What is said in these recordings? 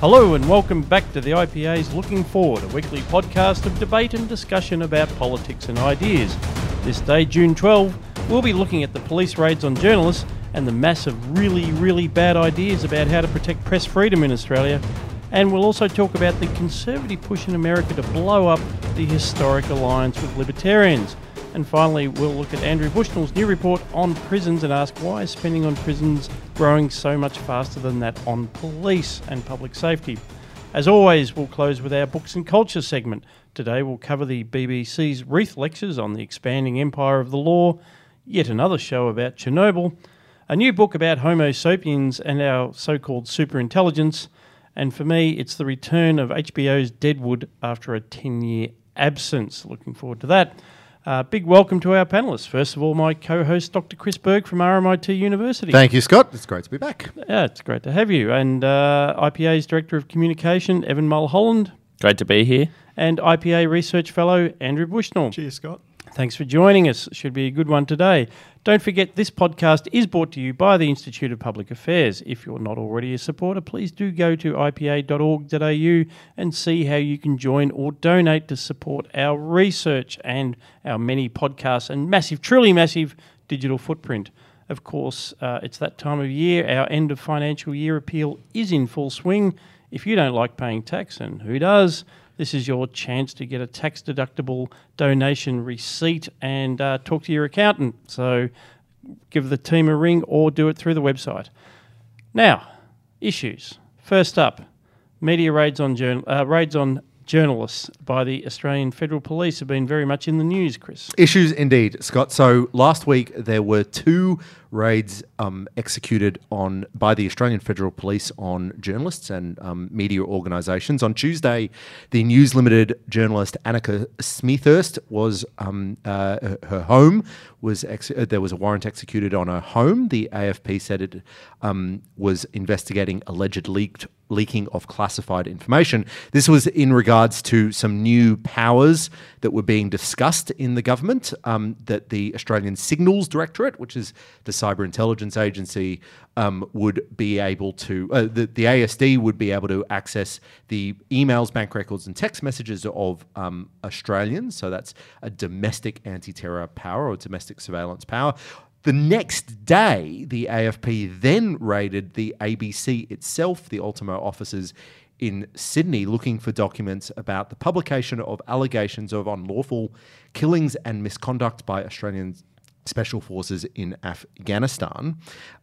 Hello and welcome back to the IPA's Looking Forward, a weekly podcast of debate and discussion about politics and ideas. This day, June 12, we'll be looking at the police raids on journalists and the mass of really, really bad ideas about how to protect press freedom in Australia. And we'll also talk about the conservative push in America to blow up the historic alliance with libertarians. And finally, we'll look at Andrew Bushnell's new report on prisons and ask why is spending on prisons growing so much faster than that on police and public safety. As always, we'll close with our books and culture segment. Today, we'll cover the BBC's Reith lectures on the expanding empire of the law, yet another show about Chernobyl, a new book about Homo sapiens and our so called superintelligence, and for me, it's the return of HBO's Deadwood after a 10 year absence. Looking forward to that. Uh, big welcome to our panelists. First of all, my co host, Dr. Chris Berg from RMIT University. Thank you, Scott. It's great to be back. Yeah, it's great to have you. And uh, IPA's Director of Communication, Evan Mulholland. Great to be here. And IPA Research Fellow, Andrew Bushnell. Cheers, Scott. Thanks for joining us. Should be a good one today. Don't forget, this podcast is brought to you by the Institute of Public Affairs. If you're not already a supporter, please do go to ipa.org.au and see how you can join or donate to support our research and our many podcasts and massive, truly massive digital footprint. Of course, uh, it's that time of year. Our end of financial year appeal is in full swing. If you don't like paying tax, and who does? This is your chance to get a tax deductible donation receipt and uh, talk to your accountant. So give the team a ring or do it through the website. Now, issues. First up, media raids on journal, uh, raids on journalists by the Australian Federal Police have been very much in the news, Chris. Issues indeed, Scott. So last week there were two raids um, executed on by the Australian Federal Police on journalists and um, media organisations. On Tuesday, the News Limited journalist Annika Smethurst was um, uh, her home was ex- uh, there was a warrant executed on her home. The AFP said it um, was investigating alleged leaked leaking of classified information. This was in regards to some new powers that were being discussed in the government um, that the Australian Signals Directorate, which is the cyber intelligence agency, um, would be able to, uh, the, the ASD would be able to access the emails, bank records, and text messages of um, Australians. So that's a domestic anti terror power or domestic surveillance power. The next day, the AFP then raided the ABC itself, the Ultimo offices in Sydney, looking for documents about the publication of allegations of unlawful killings and misconduct by Australian special forces in Afghanistan.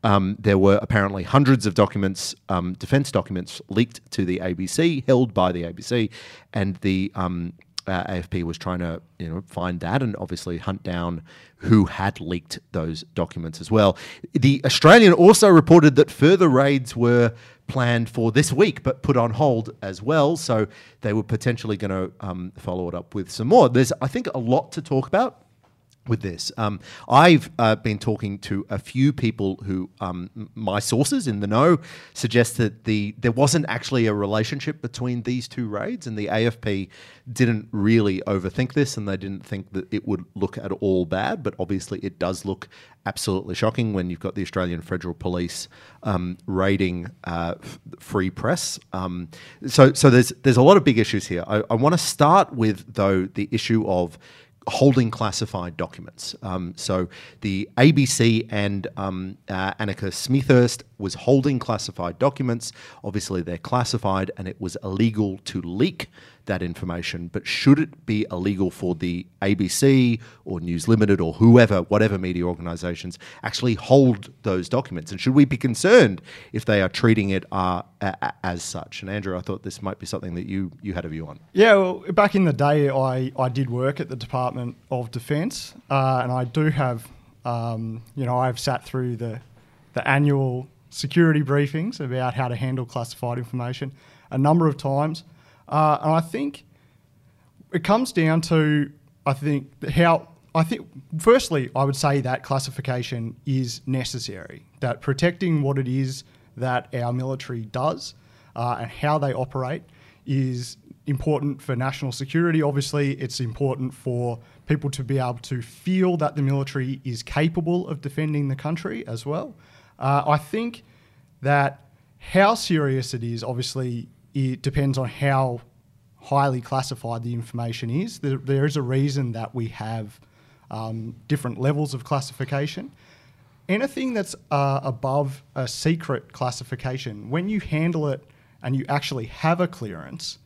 Um, there were apparently hundreds of documents, um, defense documents, leaked to the ABC, held by the ABC, and the um, uh, AFP was trying to you know find that and obviously hunt down who had leaked those documents as well. The Australian also reported that further raids were planned for this week but put on hold as well, so they were potentially going to um, follow it up with some more. There's I think a lot to talk about with this. Um, I've uh, been talking to a few people who, um, my sources in the know, suggest that the there wasn't actually a relationship between these two raids, and the AFP didn't really overthink this, and they didn't think that it would look at all bad. But obviously, it does look absolutely shocking when you've got the Australian Federal Police um, raiding uh, free press. Um, so, so there's there's a lot of big issues here. I, I want to start with though the issue of holding classified documents. Um, so the ABC and um, uh, Annika Smethurst was holding classified documents. Obviously, they're classified, and it was illegal to leak that information. But should it be illegal for the ABC or News Limited or whoever, whatever media organisations, actually hold those documents? And should we be concerned if they are treating it uh, as such? And Andrew, I thought this might be something that you you had a view on. Yeah, well, back in the day, I, I did work at the Department of Defence, uh, and I do have, um, you know, I've sat through the the annual security briefings about how to handle classified information a number of times. Uh, and I think it comes down to, I think, how, I think, firstly, I would say that classification is necessary, that protecting what it is that our military does uh, and how they operate is important for national security. Obviously, it's important for people to be able to feel that the military is capable of defending the country as well. Uh, I think that how serious it is, obviously, it depends on how highly classified the information is. There, there is a reason that we have um, different levels of classification. Anything that's uh, above a secret classification, when you handle it and you actually have a clearance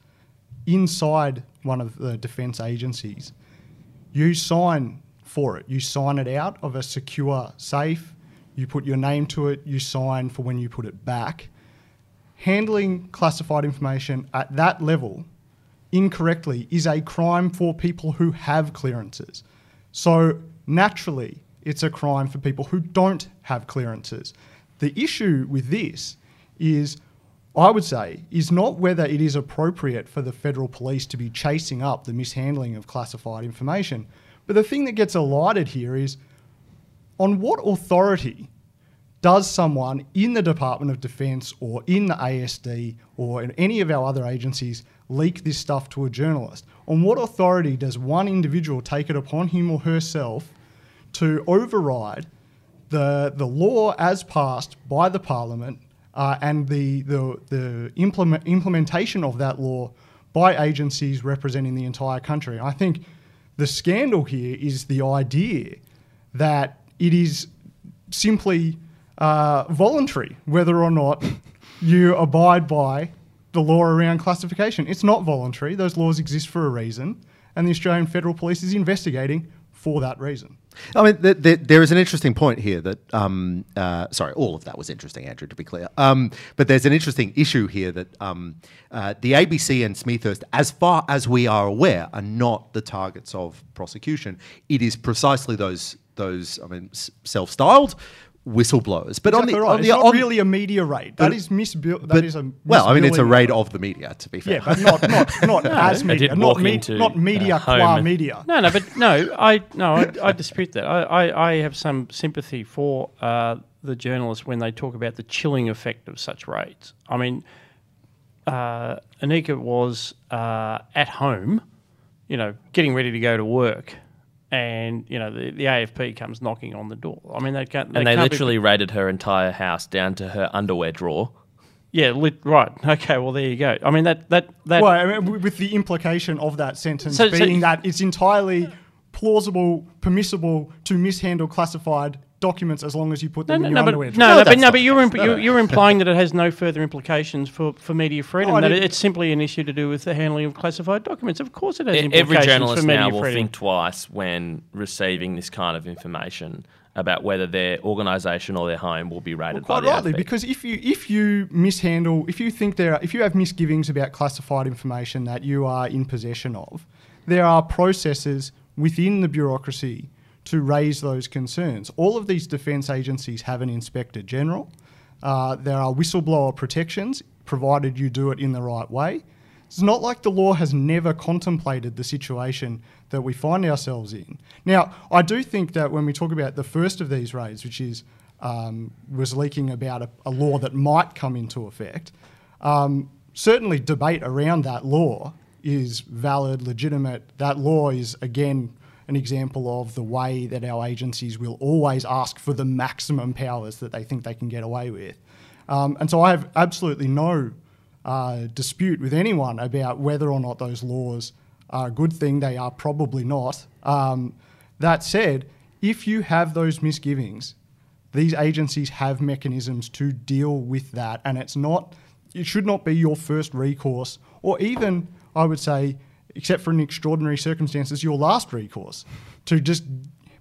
inside one of the defence agencies, you sign for it. You sign it out of a secure safe, you put your name to it, you sign for when you put it back. Handling classified information at that level incorrectly is a crime for people who have clearances. So naturally, it's a crime for people who don't have clearances. The issue with this is, I would say, is not whether it is appropriate for the federal police to be chasing up the mishandling of classified information, but the thing that gets elided here is on what authority does someone in the Department of Defence or in the ASD or in any of our other agencies leak this stuff to a journalist? On what authority does one individual take it upon him or herself to override the, the law as passed by the Parliament uh, and the, the, the implement, implementation of that law by agencies representing the entire country? I think the scandal here is the idea that it is simply uh, voluntary whether or not you abide by the law around classification. It's not voluntary. Those laws exist for a reason, and the Australian Federal Police is investigating for that reason. I mean, th- th- there is an interesting point here that, um, uh, sorry, all of that was interesting, Andrew, to be clear. Um, but there's an interesting issue here that um, uh, the ABC and Smethurst, as far as we are aware, are not the targets of prosecution. It is precisely those those, I mean, s- self-styled whistleblowers. But Exactly on the right. on it's the not really a media raid. That is misbuilt. That but- is a well, I mean, it's a raid of the media, to be fair. Yeah, but not not not as media, not, walk me- not media a qua home. media. No, no, but no, I no, I, I dispute that. I, I, I have some sympathy for uh, the journalists when they talk about the chilling effect of such raids. I mean, uh, Annika was uh, at home, you know, getting ready to go to work, and you know the, the AFP comes knocking on the door. I mean, they can't. and they can't be- literally raided her entire house down to her underwear drawer. yeah, lit, right. Okay, well there you go. I mean that that that. Well, I mean, with the implication of that sentence So- so- being that it's entirely plausible, permissible to mishandle classified documents as long as you put them no, in no, your but, underwear. no, drawer. no, but no, but you're, imp- you're, you're implying that it has no further implications for, for media freedom. No, I that didn't- it's simply an issue to do with the handling of classified documents. Of course, it has implications Every journalist for media now will freedom. think twice when receiving this kind of information about whether their organisation or their home will be raided Quite by the rightly, AFP. because if you if you mishandle, if you think there, are, if you have misgivings about classified information that you are in possession of, there are processes within the bureaucracy to raise those concerns. All of these defence agencies have an inspector general. Uh, there are whistleblower protections, provided you do it in the right way. It's not like the law has never contemplated the situation that we find ourselves in. Now, I do think that when we talk about the first of these raids, which is um, was leaking about a, a law that might come into effect, um, certainly debate around that law is valid, legitimate. That law is again an example of the way that our agencies will always ask for the maximum powers that they think they can get away with. Um, and so I have absolutely no uh, dispute with anyone about whether or not those laws are a good thing. They are probably not. Um, that said, if you have those misgivings, these agencies have mechanisms to deal with that, and it's not. It should not be your first recourse, or even I would say, except for in extraordinary circumstances, your last recourse to just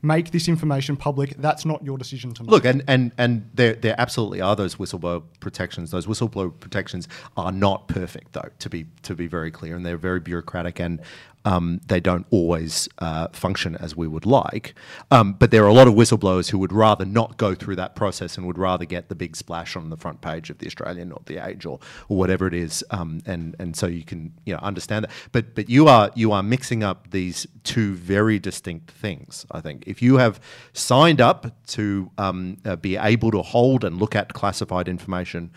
make this information public. That's not your decision to make. Look, and, and, and there, there absolutely are those whistleblower protections. Those whistleblower protections are not perfect, though, to be to be very clear, and they're very bureaucratic, and um, they don't always uh, function as we would like. Um, but there are a lot of whistleblowers who would rather not go through that process and would rather get the big splash on the front page of the Australian or the Age or, or whatever it is. Um, and and so you can you know understand that. But but you are you are mixing up these two very distinct things. I think if you have signed up to um, uh, be able to hold and look at classified information.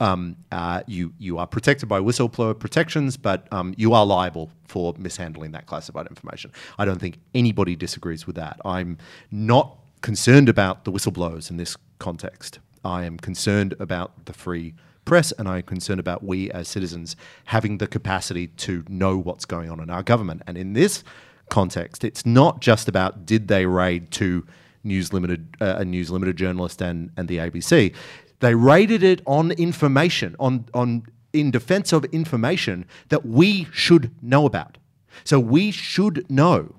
Um, uh, you you are protected by whistleblower protections, but um, you are liable for mishandling that classified information. I don't think anybody disagrees with that. I'm not concerned about the whistleblowers in this context. I am concerned about the free press, and I'm concerned about we as citizens having the capacity to know what's going on in our government. And in this context, it's not just about did they raid two News Limited, uh, a News Limited journalist and, and the ABC. They rated it on information, on, on in defense of information that we should know about. So we should know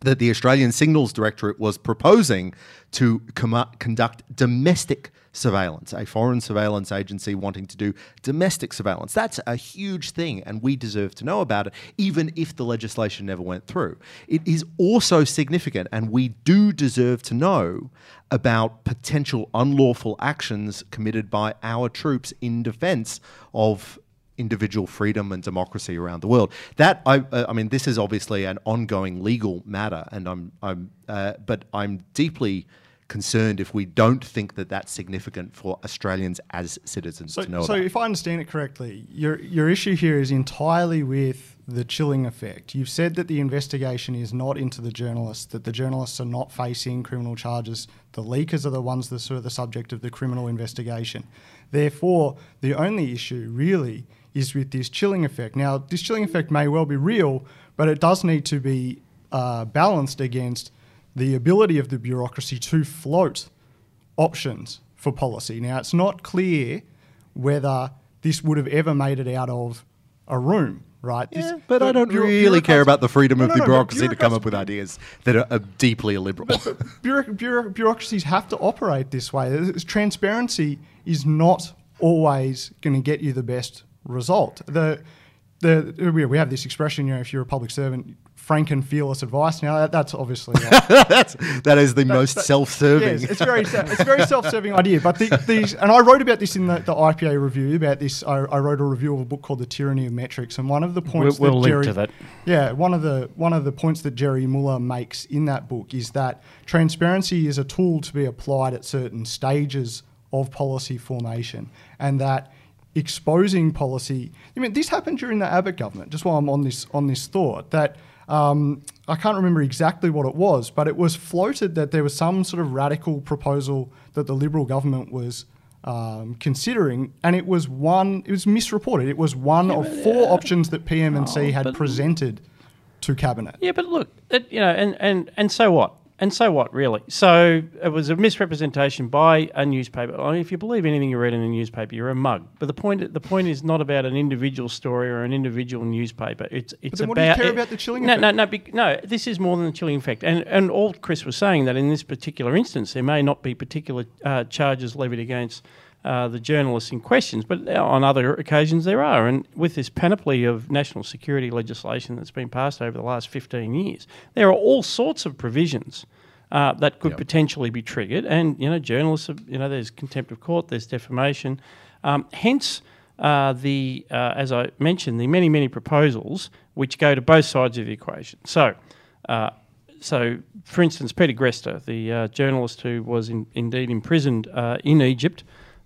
that the Australian Signals Directorate was proposing to com- conduct domestic surveillance, a foreign surveillance agency wanting to do domestic surveillance. That's a huge thing, and we deserve to know about it, even if the legislation never went through. It is also significant, and we do deserve to know about potential unlawful actions committed by our troops in defense of individual freedom and democracy around the world. That I, uh, I mean, this is obviously an ongoing legal matter, and I'm, I'm, uh, but I'm deeply concerned if we don't think that that's significant for Australians as citizens So, to know so about. if I understand it correctly, your your issue here is entirely with the chilling effect. You've said that the investigation is not into the journalists, that the journalists are not facing criminal charges. The leakers are the ones that are the subject of the criminal investigation. Therefore, the only issue really is with this chilling effect. Now, this chilling effect may well be real, but it does need to be uh, balanced against the ability of the bureaucracy to float options for policy. Now, it's not clear whether this would have ever made it out of a room, right? This- but I don't really care about the freedom No, of no, the bureaucracy to come up with ideas that are, are deeply illiberal. Bureauc- bureauc- bureaucracies have to operate this way. Transparency is not always going to get you the best result. The the we have this expression, you know, if you're a public servant, frank and fearless advice. Now that, that's obviously uh, That's, that is the most that- self-serving. Yes, it's very it's a very self-serving idea. But the, these, and I wrote about this in the, the IPA review about this. I, I wrote a review of a book called The Tyranny of Metrics, and one of the We'll, points we'll that link Jerry, to that. yeah, one of the one of the points that Jerry Muller makes in that book is that transparency is a tool to be applied at certain stages of policy formation, and that exposing policy. I mean, this happened during the Abbott government. Just while I'm on this on this thought, that um, I can't remember exactly what it was, but it was floated that there was some sort of radical proposal that the Liberal government was. Um, considering, and it was one. It was misreported. It was one of four options that PM&C Oh, had presented to cabinet. Yeah, but look, it, you know, and, and, and so what? And so what, really? So it was a misrepresentation by a newspaper. I mean, if you believe anything you read in a newspaper, you're a mug. But the point, the point is not about an individual story or an individual newspaper. It's, it's then about. what do you care it- about the chilling no, effect? No, no, bec- no. This is more than the chilling effect. And and all Chris was saying that in this particular instance, there may not be particular uh, charges levied against uh, the journalists in questions, but on other occasions there are. And with this panoply of national security legislation that's been passed over the last 15 years, there are all sorts of provisions uh, that could Yep. potentially be triggered. And, you know, journalists, have, you know, there's contempt of court, there's defamation. Um, hence, uh, the uh, as I mentioned, the many, many proposals which go to both sides of the equation. So, uh, so, for instance, Peter Greste, the uh, journalist who was in, indeed imprisoned uh, in Egypt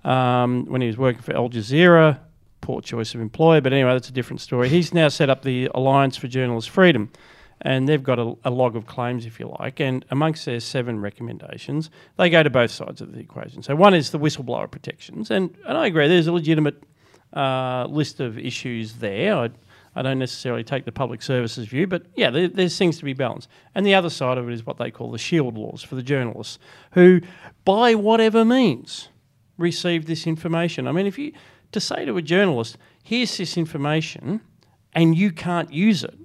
um, when he was working for Al Jazeera, poor choice of employer, but anyway, that's a different story. He's now set up the Alliance for Journalist Freedom, and they've got a, a log of claims, if you like, and amongst their seven recommendations, they go to both sides of the equation. So, one is the whistleblower protections, and, and I agree, there's a legitimate uh, list of issues there. I, I don't necessarily take the public services view, but yeah, there, there's things to be balanced. And the other side of it is what they call the shield laws for the journalists, who, by whatever means, received this information. I mean, if you to say to a journalist, "Here's this information," and you can't use it.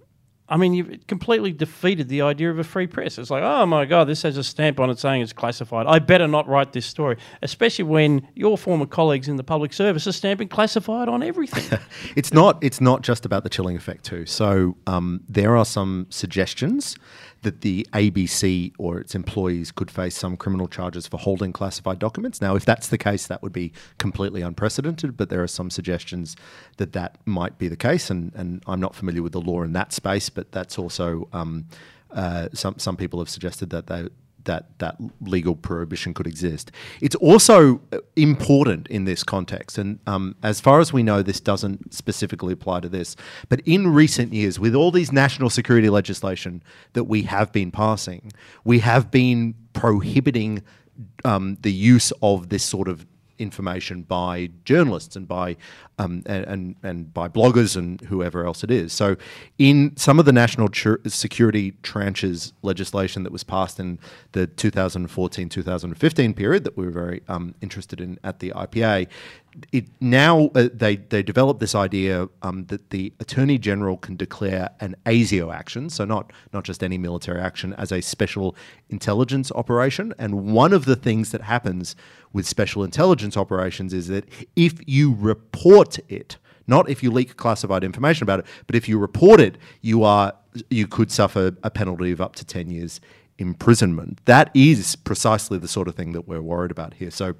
I mean, you've completely defeated the idea of a free press. It's like, oh my God, this has a stamp on it saying it's classified. I better not write this story, especially when your former colleagues in the public service are stamping classified on everything. It's not. It's not just about the chilling effect too. So um, there are some suggestions that the ABC or its employees could face some criminal charges for holding classified documents. Now, if that's the case, that would be completely unprecedented. But there are some suggestions that that might be the case, and and I'm not familiar with the law in that space, but that's also um, uh, some some people have suggested that they that that legal prohibition could exist. It's also uh, important in this context, and um, as far as we know, this doesn't specifically apply to this. But in recent years, with all these national security legislation that we have been passing, we have been prohibiting um, the use of this sort of information by journalists and by um, and, and by bloggers and whoever else it is. So, in some of the national security tranches legislation that was passed in the 2014-2015 period that we were very um, interested in at the IPA, it now uh, they they developed this idea um, that the attorney general can declare an ASIO action, so not not just any military action, as a special intelligence operation. And one of the things that happens with special intelligence operations is that if you report it, not if you leak classified information about it, but if you report it, you are you could suffer a penalty of up to ten years imprisonment. That is precisely the sort of thing that we're worried about here. So,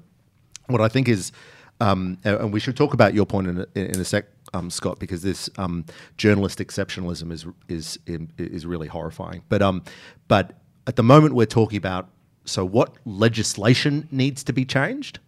what I think is um, and we should talk about your point in a, in a sec, um, Scott, because this um, journalist exceptionalism is is is really horrifying. But um, but at the moment we're talking about so what legislation needs to be changed.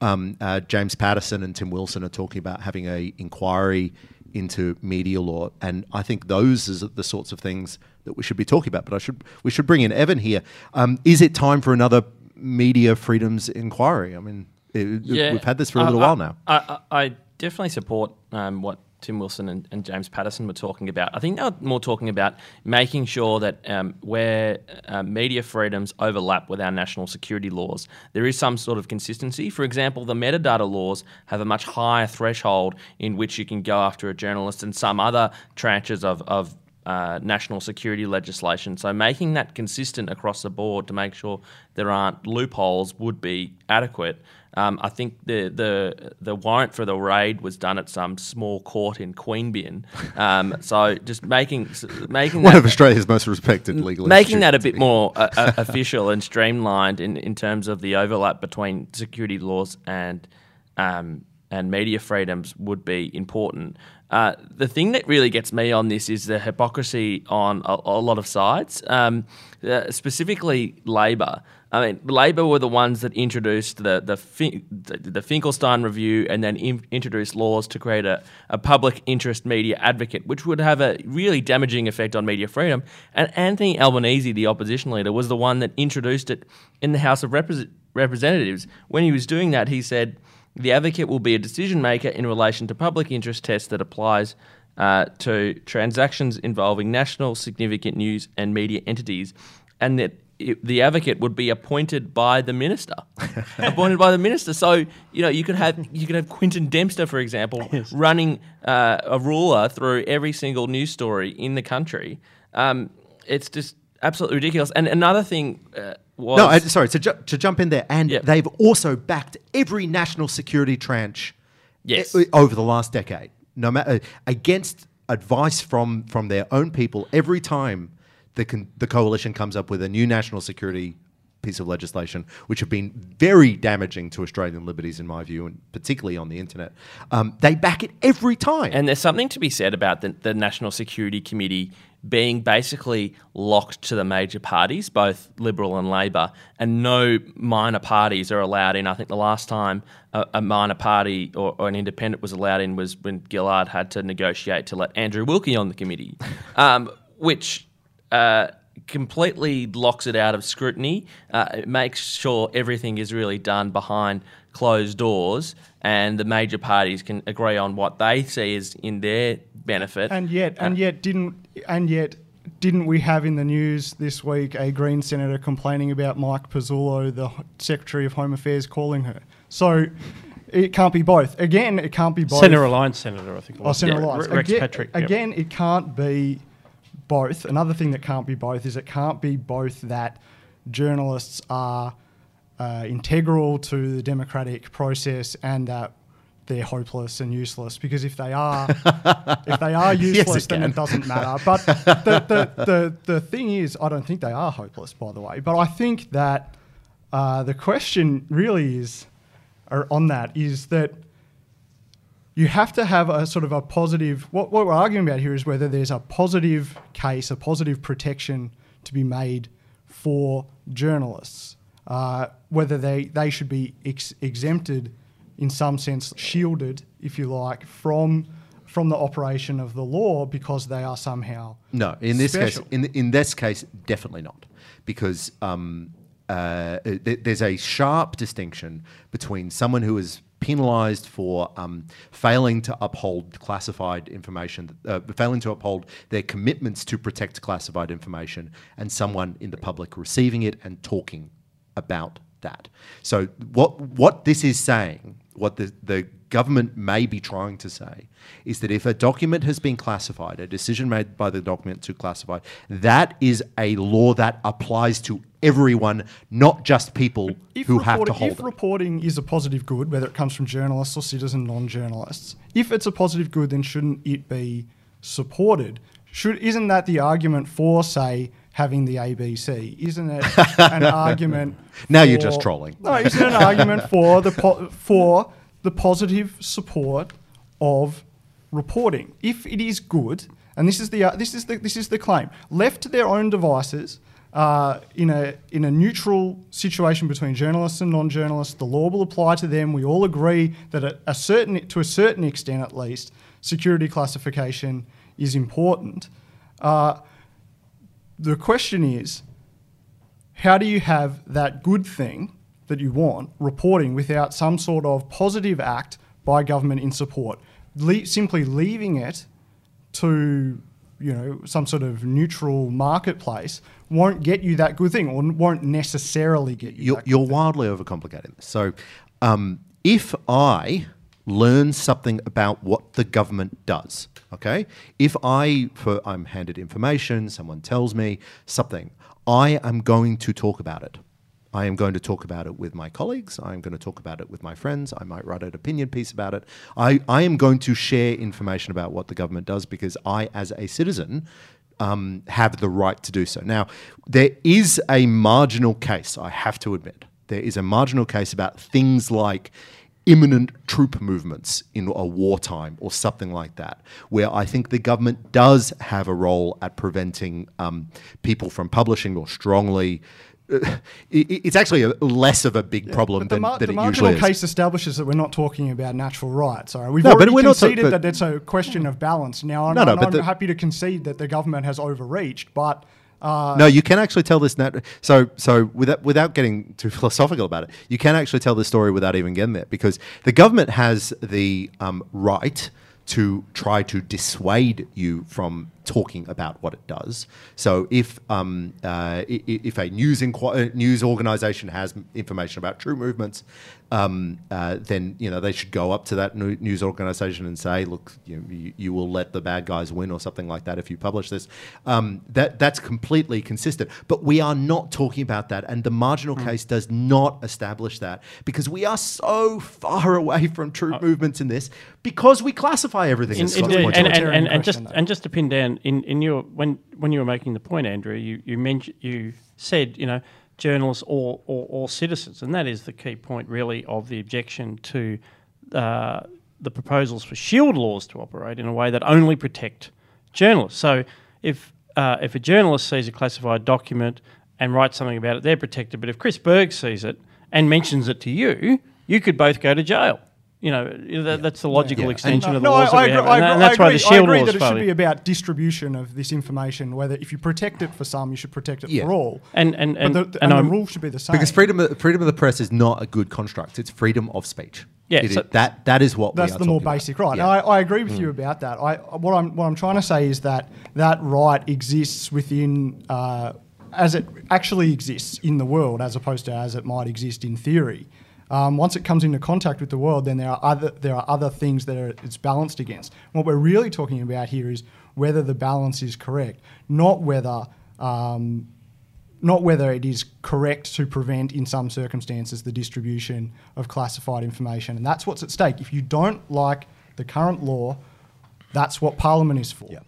Um, uh, James Patterson and Tim Wilson are talking about having a inquiry into media law, and I think those are the sorts of things that we should be talking about. But I should we should bring in Evan here. Um, is it time for another media freedoms inquiry? I mean. It, yeah, we've had this for a little I, while now. I, I, I definitely support um, what Tim Wilson and, and, James Patterson were talking about. I think they were more talking about making sure that um, where uh, media freedoms overlap with our national security laws, there is some sort of consistency. For example, the metadata laws have a much higher threshold in which you can go after a journalist and some other tranches of, of uh, national security legislation. So making that consistent across the board to make sure there aren't loopholes would be adequate. Um, I think the, the the warrant for the raid was done at some small court in Queanbeyan. Um, so just making making one that, of Australia's most respected legal making that a bit more uh, uh, official and streamlined in, in terms of the overlap between security laws and um, and media freedoms would be important. Uh, the thing that really gets me on this is the hypocrisy on a, a lot of sides, um, uh, specifically Labor. I mean, Labor were the ones that introduced the the, the Finkelstein review and then in, introduced laws to create a, a public interest media advocate, which would have a really damaging effect on media freedom. And Anthony Albanese, the opposition leader, was the one that introduced it in the House of Representatives. When he was doing that, he said the advocate will be a decision maker in relation to public interest tests that applies uh, to transactions involving national significant news and media entities, and that it, the advocate would be appointed by the minister, appointed by the minister. So you know you could have you could have Quentin Dempster, for example, yes. running uh, a ruler through every single news story in the country. Um, it's just absolutely ridiculous. And another thing. Uh, was no, I, sorry to, ju- to jump in there, and yep. they've also backed every national security tranche yes. I- over the last decade, no matter uh, against advice from from their own people every time the con- the coalition comes up with a new national security piece of legislation, which have been very damaging to Australian liberties, in my view, and particularly on the internet. Um, they back it every time. And there's something to be said about the, the National Security Committee being basically locked to the major parties, both Liberal and Labor, and no minor parties are allowed in. I think the last time a, a minor party or, or, an independent was allowed in was when Gillard had to negotiate to let Andrew Wilkie on the committee, um, which. Uh, completely locks it out of scrutiny. Uh, it makes sure everything is really done behind closed doors, and the major parties can agree on what they see as in their benefit. And yet, uh, and yet, didn't and yet. Didn't we have in the news this week a Green senator complaining about Mike Pezzullo, the Secretary of Home Affairs, calling her? So it can't be both. Again, it can't be both. Senator Alliance senator, I think. Oh, Senator yeah, Alliance. Rex again, Patrick. Again, it can't be both. Another thing that can't be both is it can't be both that journalists are uh, integral to the democratic process and that they're hopeless and useless. Because if they are if they are useless yes, then it doesn't matter. But the, the, the, the thing is i don't think they are hopeless by the way. But i think that uh, the question really is on that is that you have to have a sort of a positive what, what we're arguing about here is whether there's a positive case a positive protection to be made for journalists uh, whether they, they should be ex- exempted in some sense shielded, if you like, from from the operation of the law because they are somehow no. In this special. case, in in this case, definitely not, because um, uh, th- there's a sharp distinction between someone who is penalised for um, failing to uphold classified information, uh, failing to uphold their commitments to protect classified information, and someone in the public receiving it and talking about that. So what what this is saying, what the, the government may be trying to say, is that if a document has been classified, a decision made by the document to classify, that is a law that applies to everyone, not just people If who have to hold if it. reporting is a positive good, whether it comes from journalists or citizen non-journalists, if it's a positive good, then shouldn't it be supported? Should isn't that the argument for, say, having the ABC? Isn't it an argument? Now you're just trolling. No, isn't it an argument for the po- for the positive support of reporting? If it is good, and this is the uh, this is the this is the claim, left to their own devices. Uh, in a in a neutral situation between journalists and non-journalists, the law will apply to them. We all agree that a, a certain to a certain extent, at least, security classification is important. Uh, the question is, how do you have that good thing that you want reporting without some sort of positive act by government in support? Le- simply leaving it to you know some sort of neutral marketplace won't get you that good thing, or won't necessarily get you. You're, that you're wildly overcomplicating this. So, um, if I learn something about what the government does, okay, if I for I'm handed information, someone tells me something, I am going to talk about it. I am going to talk about it with my colleagues. I am going to talk about it with my friends. I might write an opinion piece about it. I, I am going to share information about what the government does because I, as a citizen, um, have the right to do so. Now, there is a marginal case, I have to admit. There is a marginal case about things like imminent troop movements in a wartime or something like that, where I think the government does have a role at preventing um, people from publishing more strongly. Uh, it- it's actually a, less of a big problem But the, than, mar- than the it marginal usually is. case establishes that we're not talking about natural rights. All right, we've No, but already talk- conceded but- that it's a question of balance. Now, I'm, No, no, I'm- but I'm happy to concede that the government has overreached, but uh, No, you can actually tell this. Nat- so, so without without getting too philosophical about it, you can actually tell this story without even getting there, because the government has the um, right to try to dissuade you from talking about what it does. So, if um, uh, if a news inqu- uh, news organization has information about true movements, um, uh, then you know they should go up to that news organization and say, "Look, you, you, you will let the bad guys win," or something like that if you publish this. Um, that that's completely consistent. But we are not talking about that, and the marginal case does not establish that because we are so far away from troop movements in this because we classify everything. In- as Scott's indeed, and, and, and, and just and just to pin down in, in your when when you were making the point, Andrew, you you mentioned you said you know journalists or, or or citizens, and that is the key point really of the objection to uh, the proposals for shield laws to operate in a way that only protect journalists. So if uh, if a journalist sees a classified document and writes something about it, they're protected. But if Chris Berg sees it and mentions it to you, you could both go to jail. You know, that, that's the logical Yeah. extension And- of the no, laws I, I that we agree, have, I and, agree, and that's I why the agree, I shield agree laws that it should be about distribution of this information. Whether if you protect it for some, you should protect it Yeah. for all. And and and, but the, and and the rule should be the same. because freedom of, freedom of the press is not a good construct. It's freedom of speech. Yeah, It is- so- that that is what we That's are the more talking about. basic right. Yeah. Mm. I, I agree with you about that. I what I'm what I'm trying to say is that that right exists within uh, as it actually exists in the world, as opposed to as it might exist in theory. Um, once it comes into contact with the world, then there are other there are other things that are, it's balanced against. What we're really talking about here is whether the balance is correct, not whether um, not whether it is correct to prevent, in some circumstances, the distribution of classified information. And that's what's at stake. If you don't like the current law, that's what Parliament is for. Yeah.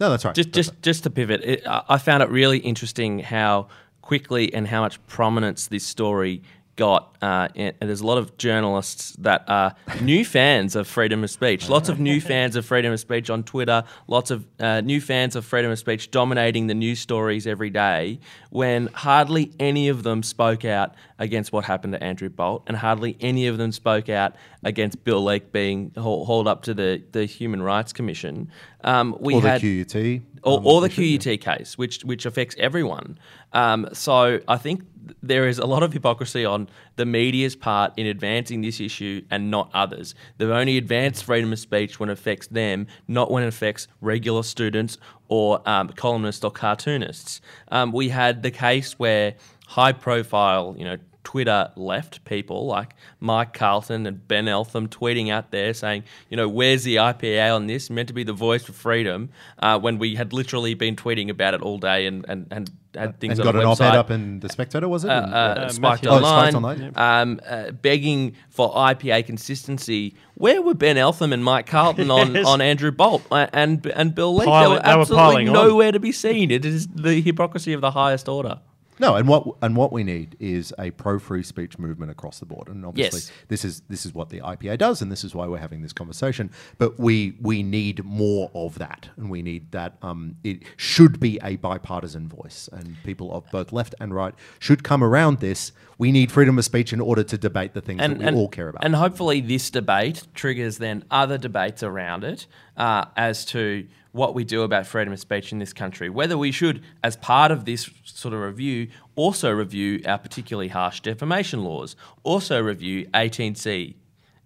No, that's right. Just, That's just, just to pivot, it, I I found it really interesting how quickly and how much prominence this story got. Uh, and there's a lot of journalists that are new fans of freedom of speech. Lots of new fans of freedom of speech on Twitter. Lots of uh, new fans of freedom of speech dominating the news stories every day. When hardly any of them spoke out against what happened to Andrew Bolt, and hardly any of them spoke out against Bill Leak being hauled up to the, the Human Rights Commission. Um, we or had the QUT. or, um, or the. QUT case, which which affects everyone. Um, so I think there is a lot of hypocrisy on the media's part in advancing this issue and not others. They've only advanced freedom of speech when it affects them, not when it affects regular students or um, columnists or cartoonists. Um, we had the case where high profile, you know, Twitter left people like Mike Carlton and Ben Eltham tweeting out there saying, you know, where's the IPA on this? Meant to be the voice for freedom, uh, when we had literally been tweeting about it all day and, and, and had things and on got an op-ed up in the Spectator, was it? Uh, uh, Uh, Spiked Matthew. Oh, Online, Spiked Online, um, uh, begging for IPA consistency. Where were Ben Eltham and Mike Carlton on, Yes. on Andrew Bolt and and Bill Leak? Piling- they were they were absolutely on. nowhere to be seen. It is the hypocrisy of the highest order. No, and what and what we need is a pro free speech movement across the board, and obviously Yes. this is this is what the IPA does, and this is why we're having this conversation. But we we need more of that, and we need that. Um, it should be a bipartisan voice, and people of both left and right should come around this. We need freedom of speech in order to debate the things that we all care about. And hopefully, this debate triggers then other debates around it uh, as to what we do about freedom of speech in this country. Whether we should, as part of this sort of review, also review our particularly harsh defamation laws, also review 18C.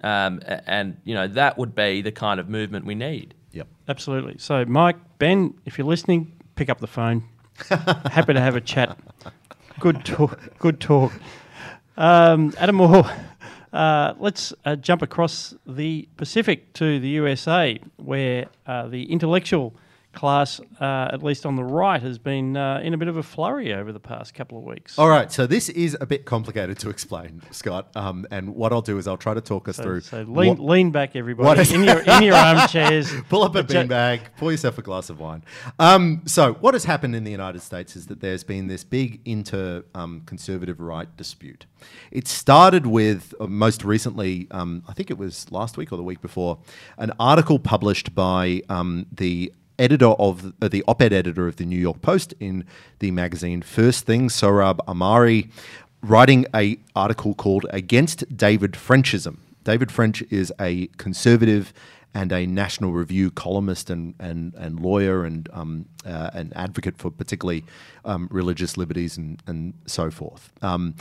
Um, and, you know, that would be the kind of movement we need. yep. Absolutely. So, Mike, Ben, if you're listening, pick up the phone. Happy to have a chat. Good talk. Good talk. Um, Adam Moore, uh, let's uh, jump across the Pacific to the USA, where uh, the intellectual class, uh, at least on the right, has been uh, in a bit of a flurry over the past couple of weeks. All right, so this is a bit complicated to explain, Scott. Um, and what I'll do is I'll try to talk us So, through. so lean, what- lean back, everybody, is- in your in your armchairs. Pull up a beanbag, pour yourself a glass of wine. Um, so, what has happened in the United States is that there's been this big inter um, conservative right dispute. It started with, uh, most recently, um, I think it was last week or the week before, an article published by um, the editor of uh, the op-ed editor of the New York Post in the magazine First Thing, Sohrab Ahmari, writing a article called "Against David Frenchism." David French is a conservative and a National Review columnist and and, and lawyer and um, uh, an advocate for particularly um, religious liberties and and so forth. Um,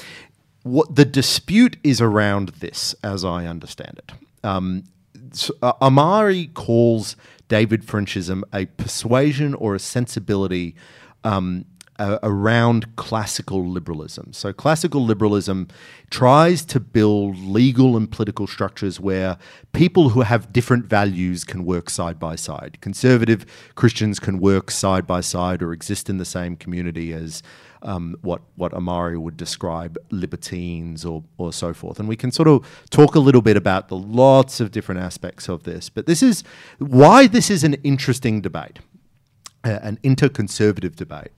what the dispute is around this, as I understand it. Uh, Ahmari calls David Frenchism a persuasion or a sensibility um, uh, around classical liberalism. So, classical liberalism tries to build legal and political structures where people who have different values can work side by side. Conservative Christians can work side by side or exist in the same community as um, what what Ahmari would describe libertines or or so forth. And we can sort of talk a little bit about the lots of different aspects of this. But this is why this is an interesting debate, uh, an interconservative debate.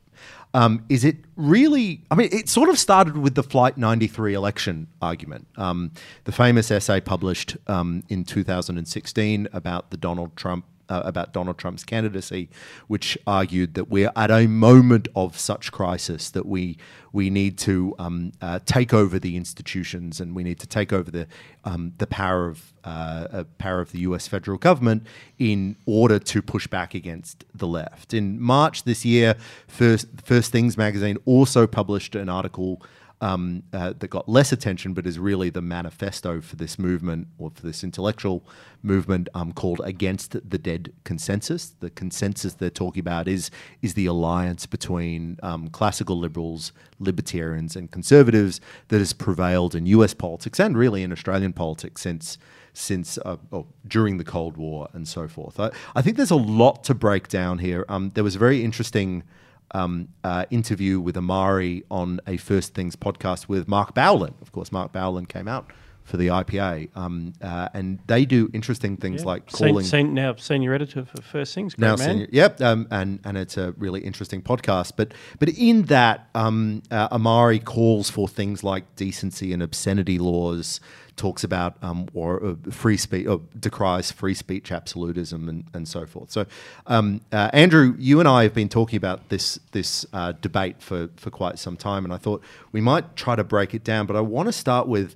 Um, is it really? I mean, it sort of started with the Flight 93 election argument. Um, the famous essay published um, in 2016 about the Donald Trump uh, about Donald Trump's candidacy, which argued that we're at a moment of such crisis that we we need to um, uh, take over the institutions and we need to take over the um, the power of uh, uh, power of the U.S. federal government in order to push back against the left. In March this year, First First Things magazine also published an article um, uh, that got less attention, but is really the manifesto for this movement or for this intellectual movement um, called "Against the Dead Consensus." The consensus they're talking about is is the alliance between um, classical liberals, libertarians, and conservatives that has prevailed in U.S. politics and really in Australian politics since since uh, oh, during the Cold War and so forth. I, I think there's a lot to break down here. Um, there was a very interesting um, uh, interview with Ahmari on a First Things podcast with Mark Bauerlein. Of course, Mark Bauerlein came out for the IPA, um, uh, and they do interesting things like Sen- calling sen- now senior editor for First Things. Great now man. senior, yep, um, and and it's a really interesting podcast. But but in that, um, uh, Ahmari calls for things like decency and obscenity laws, talks about um, or uh, free speech, or decries free speech absolutism, and, and so forth. So, um, uh, Andrew, you and I have been talking about this this uh, debate for for quite some time, and I thought we might try to break it down. But I want to start with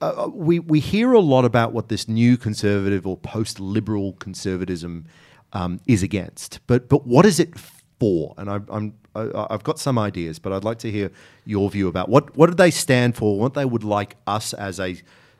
uh, we we hear a lot about what this new conservative or post liberal conservatism um, is against, but but what is it for? And I, I'm I, I've got some ideas, but I'd like to hear your view about what what do they stand for? What they would like us as a uh,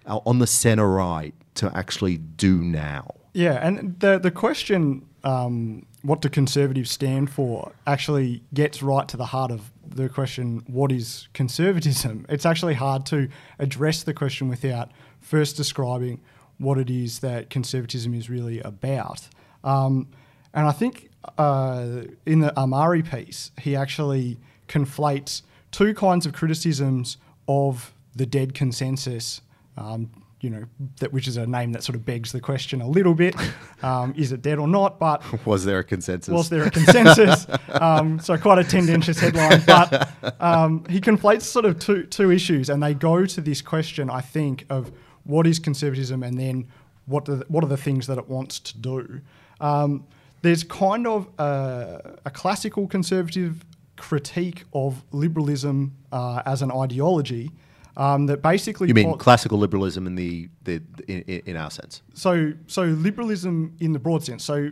on the centre right to actually do now. Yeah, and the the question, um, what do conservatives stand for, actually gets right to the heart of the question, what is conservatism? It's actually hard to address the question without first describing what it is that conservatism is really about. Um, and I think uh, in the Ahmari piece, he actually conflates two kinds of criticisms of the dead consensus. Um, you know, that which is a name that sort of begs the question a little bit: um, is it dead or not? But was there a consensus? Was there a consensus? um, so quite a tendentious headline. But um, he conflates sort of two two issues, and they go to this question, I think, of what is conservatism, and then what the, what are the things that it wants to do. Um, there's kind of a, a, classical conservative critique of liberalism uh, as an ideology um, that basically you mean classical liberalism in the, the, in, in, our sense. So so liberalism in the broad sense. So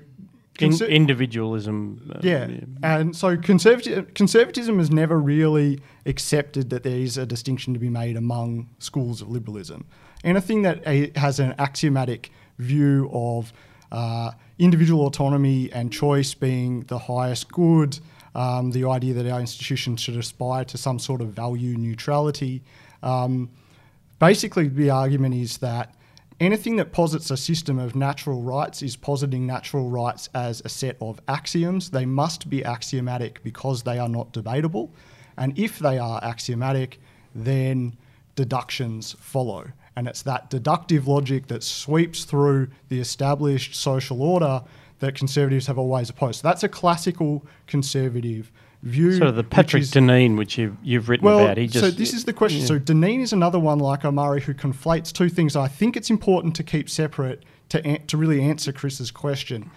in, individualism. Uh, yeah. yeah. and so conservati- conservatism has never really accepted that there is a distinction to be made among schools of liberalism. Anything that has an axiomatic view of uh, individual autonomy and choice being the highest good, um, the idea that our institutions should aspire to some sort of value neutrality. Um, basically, the argument is that anything that posits a system of natural rights is positing natural rights as a set of axioms. They must be axiomatic because they are not debatable. And if they are axiomatic, then deductions follow. And it's that deductive logic that sweeps through the established social order that conservatives have always opposed. So that's a classical conservative view. Sort of the Patrick is, Deneen, which you've, you've written well, about. He just, so this is the question. Yeah. So Deneen is another one like Ahmari who conflates two things I think it's important to keep separate to, to really answer Chris's question.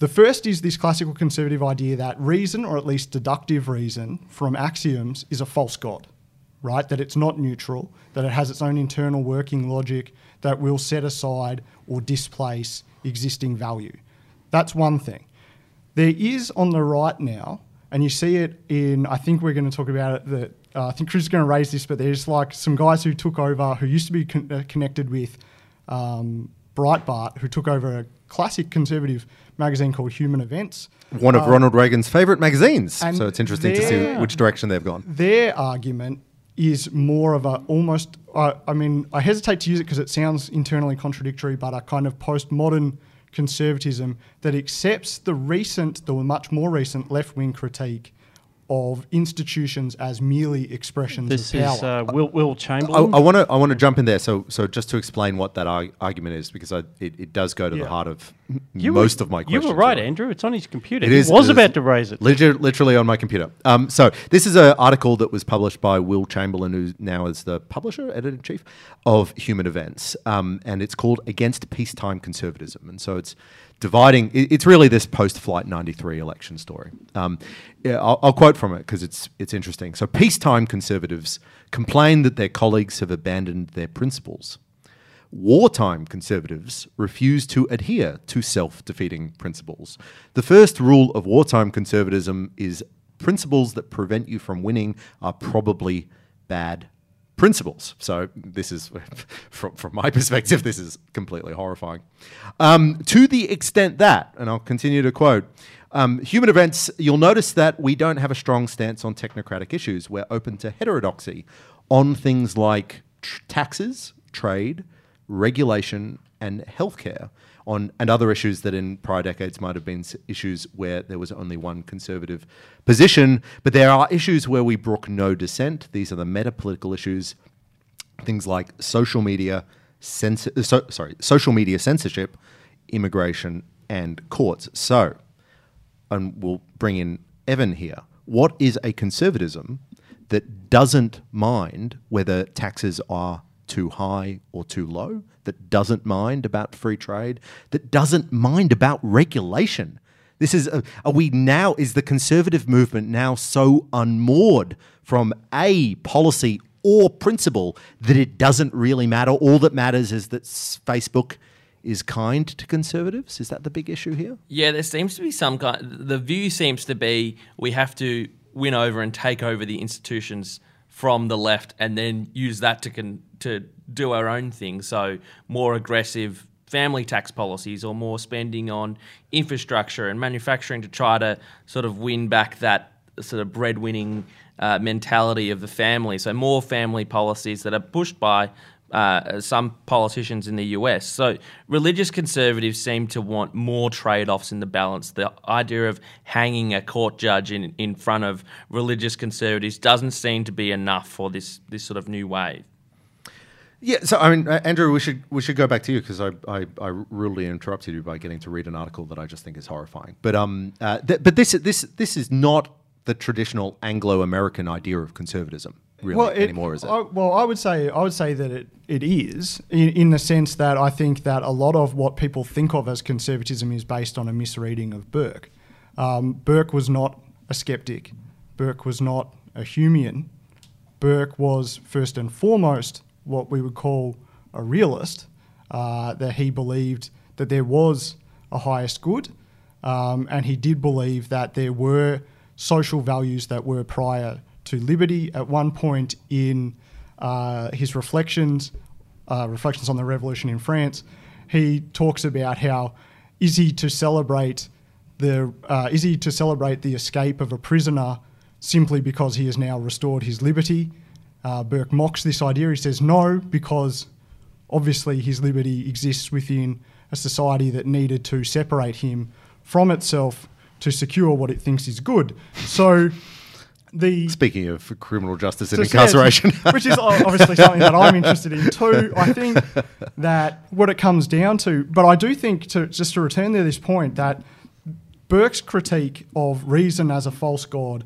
The first is this classical conservative idea that reason, or at least deductive reason, from axioms is a false god right? That it's not neutral, that it has its own internal working logic that will set aside or displace existing value. That's one thing. There is on the right now, and you see it in, I think we're going to talk about it, that uh, I think Chris is going to raise this, but there's like some guys who took over, who used to be con- uh, connected with um, Breitbart, who took over a classic conservative magazine called Human Events. One of uh, Ronald Reagan's favourite magazines. So it's interesting to see which direction they've gone. Their argument is more of a almost, uh, I mean, I hesitate to use it because it sounds internally contradictory, but a kind of postmodern conservatism that accepts the recent, the much more recent left wing critique of institutions as merely expressions this of power. This is uh, Will, Will Chamberlain. I want to I want to jump in there. So so just to explain what that arg- argument is, because I, it, it does go to yeah. the heart of you most were, of my questions. You were right, Andrew. It's on his computer. It he is, was it about is to raise it. Literally, literally on my computer. Um, so this is an article that was published by Will Chamberlain, who now is the publisher, editor in chief of Human Events, um, and it's called "Against Peacetime Conservatism." And so it's dividing. It's really this post-flight '93 election story. Um, I'll, I'll, quote from it because it's it's interesting. So, peacetime conservatives complain that their colleagues have abandoned their principles. Wartime conservatives refuse to adhere to self-defeating principles. The first rule of wartime conservatism is principles that prevent you from winning are probably bad principles. So this is, from, from my perspective, this is completely horrifying. Um, to the extent that, and I'll continue to quote, um, human events, you'll notice that we don't have a strong stance on technocratic issues. We're open to heterodoxy on things like tr- taxes, trade, regulation, and healthcare on and other issues that in prior decades might have been issues where there was only one conservative position. But there are issues where we brook no dissent. These are the meta political issues, things like social media, cens- uh, so, sorry, social media censorship, immigration, and courts. So, and we'll bring in Evan here. What is a conservatism that doesn't mind whether taxes are too high or too low, that doesn't mind about free trade, that doesn't mind about regulation. This is, a, are we now, is the conservative movement now so unmoored from a policy or principle that it doesn't really matter? All that matters is that Facebook is kind to conservatives? Is that the big issue here? Yeah, there seems to be some kind. The view seems to be we have to win over and take over the institutions from the left, and then use that to con- to do our own thing. So more aggressive family tax policies or more spending on infrastructure and manufacturing to try to sort of win back that sort of breadwinning uh, mentality of the family. So more family policies that are pushed by uh, some politicians in the US. So religious conservatives seem to want more trade offs in the balance. The idea of hanging a court judge in, in front of religious conservatives doesn't seem to be enough for this, this sort of new wave. Yeah, so I mean, Andrew, we should we should go back to you because I, I, I rudely interrupted you by getting to read an article that I just think is horrifying. But um, uh, th- but this this this is not the traditional Anglo-American idea of conservatism really it- anymore, is it? I, well, I would say I would say that it, it is in, in the sense that I think that a lot of what people think of as conservatism is based on a misreading of Burke. Um, Burke was not a skeptic. Burke was not a Humean. Burke was first and foremost what we would call a realist. Uh, that he believed that there was a highest good, um, and he did believe that there were social values that were prior to liberty. At one point in uh, his reflections, uh, reflections on the revolution in France, he talks about how is he to celebrate the uh, is he to celebrate the escape of a prisoner simply because he has now restored his liberty? Uh, Burke mocks this idea. He says no, because obviously his liberty exists within a society that needed to separate him from itself to secure what it thinks is good. So the Speaking of criminal justice and incarceration, which is obviously something that I'm interested in too. I think that what it comes down to, but I do think to just to return to this point that Burke's critique of reason as a false god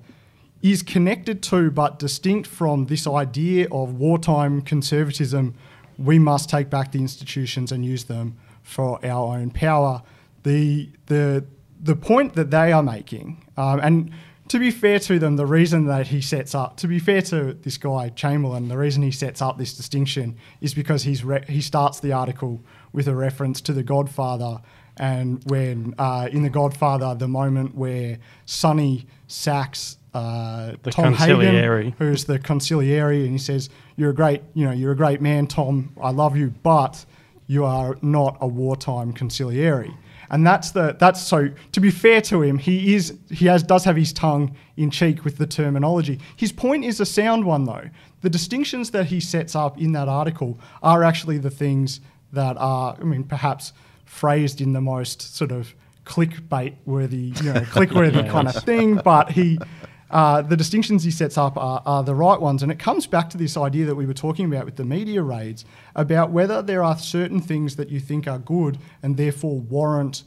is connected to but distinct from this idea of wartime conservatism. We must take back the institutions and use them for our own power. The the the point that they are making, um, and to be fair to them, the reason that he sets up, to be fair to this guy Chamberlain, the reason he sets up this distinction is because he's re- he starts the article with a reference to the Godfather, and when uh, in the Godfather, the moment where Sonny sacks uh, The Tom. Hagen, who's the consigliere, and he says, "You're a great, you know, you're a great man, Tom. I love you, but you are not a wartime consigliere." And that's the that's so. To be fair to him, he is he has does have his tongue in cheek with the terminology. His point is a sound one though. The distinctions that he sets up in that article are actually the things that are, I mean, perhaps phrased in the most sort of clickbait worthy, you know, click worthy kind of thing. But he, uh, the distinctions he sets up are, are the right ones. And it comes back to this idea that we were talking about with the media raids about whether there are certain things that you think are good and therefore warrant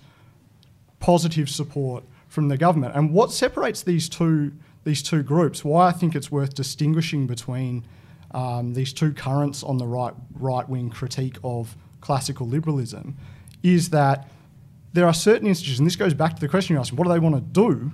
positive support from the government. And what separates these two these two groups, why I think it's worth distinguishing between um, these two currents on the right right wing critique of classical liberalism, is that there are certain institutions. and This goes back to the question you asked: What do they want to do?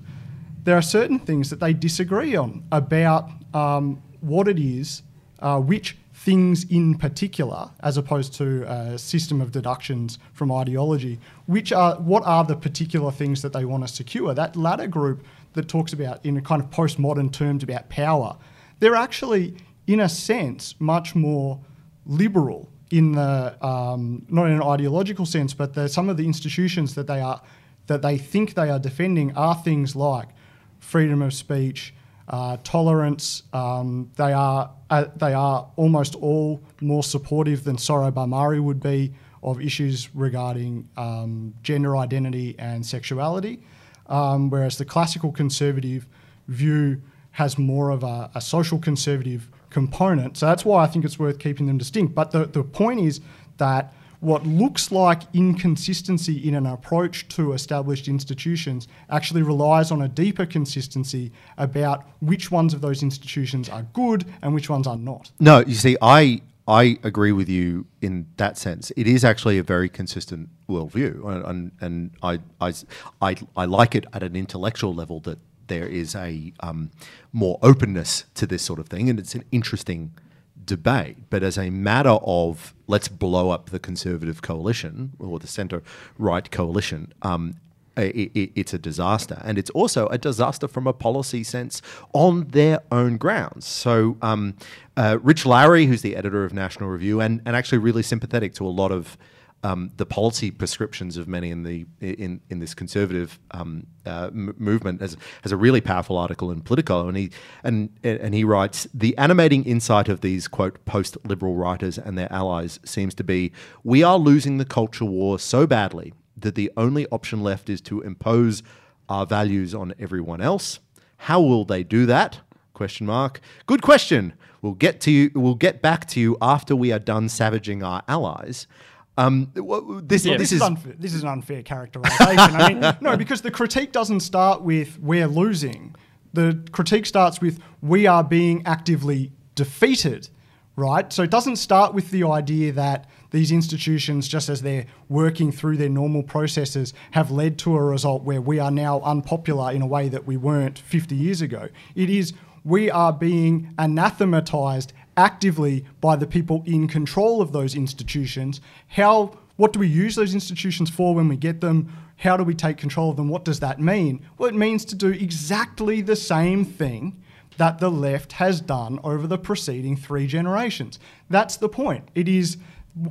There are certain things that they disagree on about um, what it is, uh, which things in particular, as opposed to a system of deductions from ideology, which are what are the particular things that they want to secure. That latter group that talks about in a kind of postmodern terms about power, they're actually, in a sense, much more liberal in the um, not in an ideological sense, but the, some of the institutions that they are that they think they are defending are things like freedom of speech, uh, tolerance. Um, they are uh, they are almost all more supportive than Sohrab Ahmari would be of issues regarding um, gender identity and sexuality, um, whereas the classical conservative view has more of a, a social conservative component. So that's why I think it's worth keeping them distinct. But the, the point is that what looks like inconsistency in an approach to established institutions actually relies on a deeper consistency about which ones of those institutions are good and which ones are not. No, you see, I I agree with you in that sense. It is actually a very consistent worldview, and and, and I, I I I like it at an intellectual level that there is a um, more openness to this sort of thing, and it's an interesting debate, but as a matter of let's blow up the conservative coalition or the centre right coalition. Um, it, it, it's a disaster, and it's also a disaster from a policy sense on their own grounds. So, um, uh, Rich Lowry, who's the editor of National Review, and, and actually really sympathetic to a lot of um, the policy prescriptions of many in the in in this conservative um, uh, movement has has a really powerful article in Politico, and he and and he writes the animating insight of these quote post liberal writers and their allies seems to be we are losing the culture war so badly that the only option left is to impose our values on everyone else. How will they do that? Question mark. Good question. We'll get to you. We'll get back to you after we are done savaging our allies. Um, this, yeah, this, this, is, unfair. this is an unfair characterization. I mean, no, because the critique doesn't start with we're losing. The critique starts with we are being actively defeated, right? So it doesn't start with the idea that these institutions, just as they're working through their normal processes, have led to a result where we are now unpopular in a way that we weren't 50 years ago. It is we are being anathematized actively by the people in control of those institutions. How what do we use those institutions for when we get them? How do we take control of them? What does that mean? Well, it means to do exactly the same thing that the left has done over the preceding three generations. That's the point. It is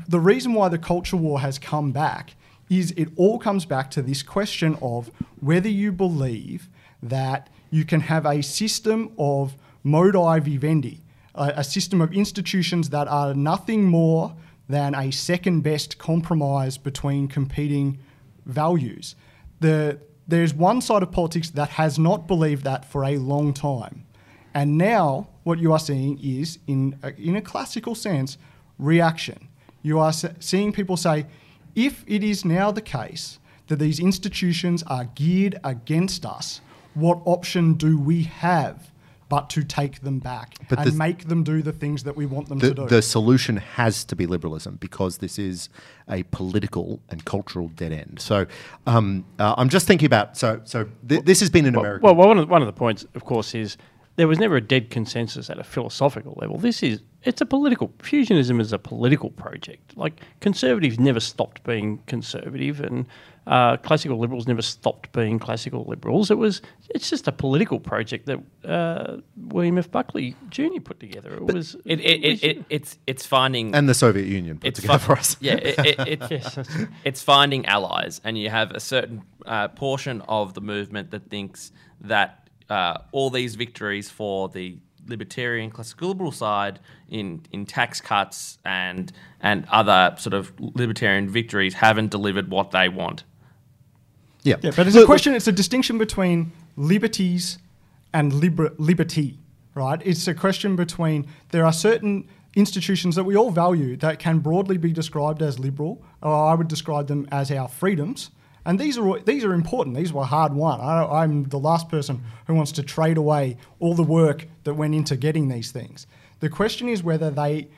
the reason why the culture war has come back is it all comes back to this question of whether you believe that you can have a system of modi vivendi, a, a system of institutions that are nothing more than a second best compromise between competing values. The, there's one side of politics that has not believed that for a long time. And now what you are seeing is, in a, in a classical sense, reaction. You are seeing people say, if it is now the case that these institutions are geared against us, what option do we have but to take them back but and the, make them do the things that we want them the, to do. The solution has to be liberalism because this is a political and cultural dead end. So um, uh, I'm just thinking about so so th- this has been an well, American. Well, one of the, one of the points, of course, is there was never a dead consensus at a philosophical level. This is it's a political fusionism is a political project. Like conservatives never stopped being conservative, and uh, classical liberals never stopped being classical liberals. It was it's just a political project that uh, William F. Buckley Jr. put together. It but was it, it, it, it, it's it's finding and the Soviet Union put it's together fi- for us. Yeah, it, yes. it's finding allies, and you have a certain uh, portion of the movement that thinks that uh, all these victories for the libertarian classical liberal side in, in tax cuts and and other sort of libertarian victories haven't delivered what they want. Yeah, yeah but it's a question. It's a distinction between liberties and liber- liberty, right? It's a question between there are certain institutions that we all value that can broadly be described as liberal, or I would describe them as our freedoms and these are these are important. These were hard won. I, am the last person who wants to trade away all the work that went into getting these things. The question is whether they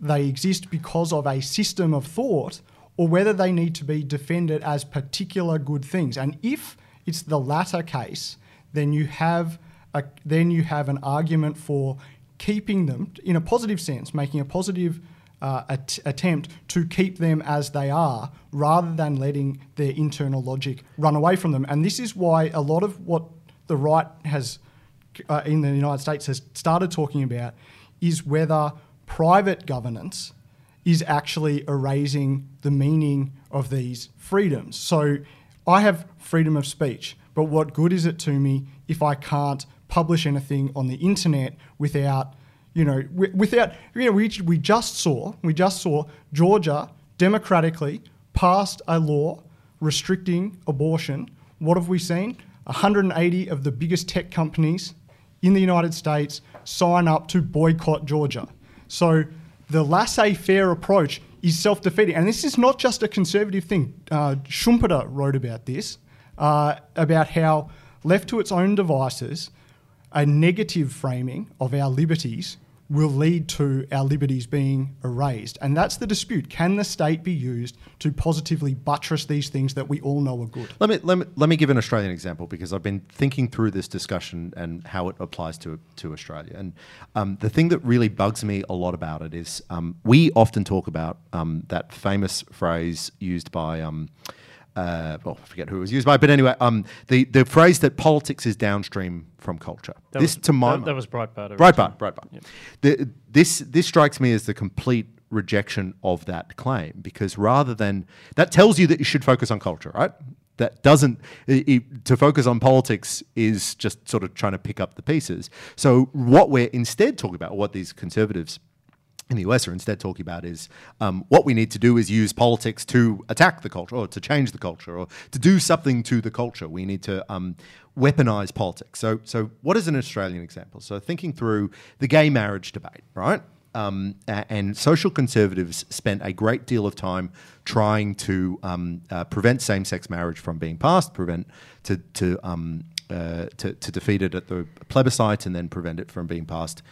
they exist because of a system of thought or whether they need to be defended as particular good things. And if it's the latter case, then you have a, then you have an argument for keeping them in a positive sense, making a positive uh, at- attempt to keep them as they are rather than letting their internal logic run away from them. And this is why a lot of what the right has uh, in the United States has started talking about is whether private governance is actually erasing the meaning of these freedoms. So I have freedom of speech, but what good is it to me if I can't publish anything on the internet without you know, without you know, we, we just saw we just saw Georgia democratically passed a law restricting abortion. What have we seen? 180 of the biggest tech companies in the United States sign up to boycott Georgia. So the laissez-faire approach is self-defeating, and this is not just a conservative thing. Uh, Schumpeter wrote about this, uh, about how left to its own devices, a negative framing of our liberties will lead to our liberties being erased. And that's the dispute. Can the state be used to positively buttress these things that we all know are good? Let me, let me let me give an Australian example because I've been thinking through this discussion and how it applies to to Australia. And um, the thing that really bugs me a lot about it is um, we often talk about um, that famous phrase used by. Uh, well, I forget who it was used by, but anyway, um, the the phrase that politics is downstream from culture. That this, was, to my that, that was Breitbart. Breitbart, Breitbart. The, this this strikes me as the complete rejection of that claim because rather than that tells you that you should focus on culture, right? That doesn't it, it- to focus on politics is just sort of trying to pick up the pieces. So what we're instead talking about, what these conservatives in the US are instead talking about is um, what we need to do is use politics to attack the culture or to change the culture or to do something to the culture. We need to um, weaponize politics. So, so what is an Australian example? So, thinking through the gay marriage debate, right? Um, and social conservatives spent a great deal of time trying to um, uh, prevent same-sex marriage from being passed, prevent to to, um, uh, to to defeat it at the plebiscite, and then prevent it from being passed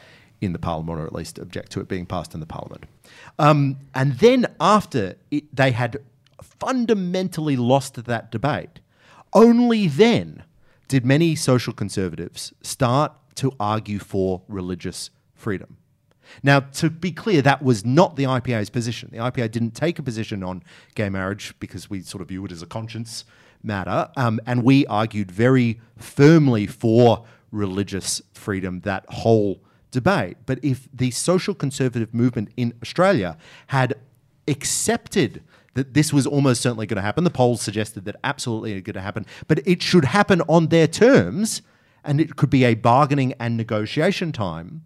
in the parliament, or at least object to it being passed in the parliament. Um, and then after it, they had fundamentally lost that debate, only then did many social conservatives start to argue for religious freedom. Now, to be clear, that was not the IPA's position. The IPA didn't take a position on gay marriage because we sort of view it as a conscience matter, um, and we argued very firmly for religious freedom that whole debate. But if the social conservative movement in Australia had accepted that this was almost certainly going to happen, the polls suggested that absolutely it going to happen, but it should happen on their terms, and it could be a bargaining and negotiation time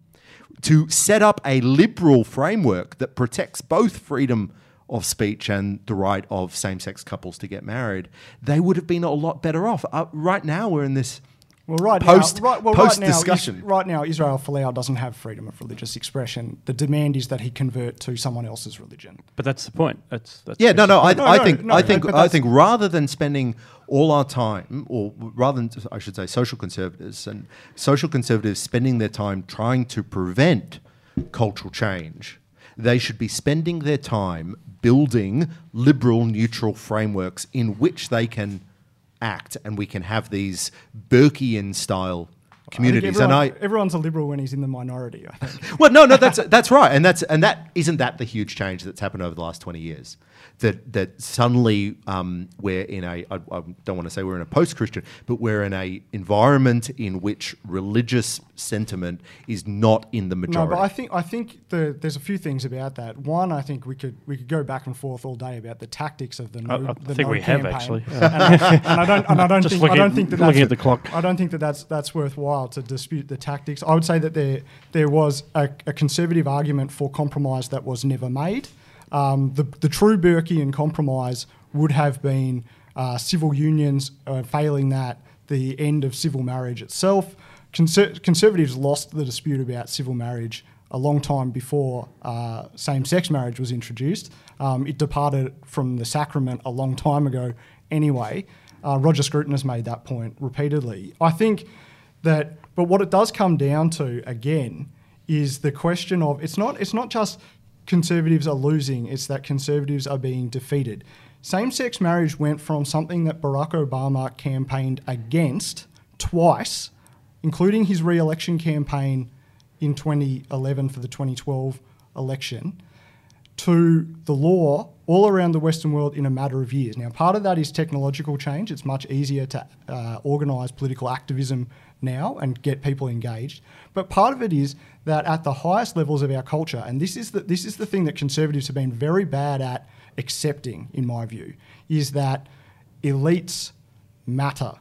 to set up a liberal framework that protects both freedom of speech and the right of same-sex couples to get married, they would have been a lot better off. Uh, right now, we're in this Well, right post now, right, well, post right now, discussion. Is, right now, Israel Folau doesn't have freedom of religious expression. The demand is that he convert to someone else's religion. But that's the point. That's, that's Yeah, no, no. I, No, I no, think, no, I think, I think, rather than spending all our time, or rather than, I should say, social conservatives and social conservatives spending their time trying to prevent cultural change, they should be spending their time building liberal, neutral frameworks in which they can act, and we can have these Burkean style I communities. everyone- and I, everyone's a liberal when he's in the minority. I think. well, no, no, that's that's right, and that's and that isn't that the huge change that's happened over the last twenty years. That that suddenly um, we're in a I, I don't want to say we're in a post-Christian, but we're in a environment in which religious sentiment is not in the majority. No, majority. but I think I think the, there's a few things about that. One, I think we could we could go back and forth all day about the tactics of the no. I- I the think no we have, campaign. actually. and, I, and I don't and I don't Just think I don't at- think that looking that's, at the clock. I don't think that that's that's worthwhile to dispute the tactics. I would say that there there was a, a conservative argument for compromise that was never made. Um, the the true Burkean compromise would have been uh, civil unions. Uh, failing that, the end of civil marriage itself. Conser- conservatives lost the dispute about civil marriage a long time before uh, same-sex marriage was introduced. Um, it departed from the sacrament a long time ago anyway. Uh, Roger Scruton has made that point repeatedly. I think that, but what it does come down to again is the question of it's not it's not just conservatives are losing; it's that conservatives are being defeated. Same-sex marriage went from something that Barack Obama campaigned against twice, including his re-election campaign in 2011 for the 2012 election, to the law all around the Western world in a matter of years. Now, part of that is technological change. It's much easier to uh, organise political activism now and get people engaged. But part of it is that at the highest levels of our culture, and this is the, this is the thing that conservatives have been very bad at accepting, in my view, is that elites matter.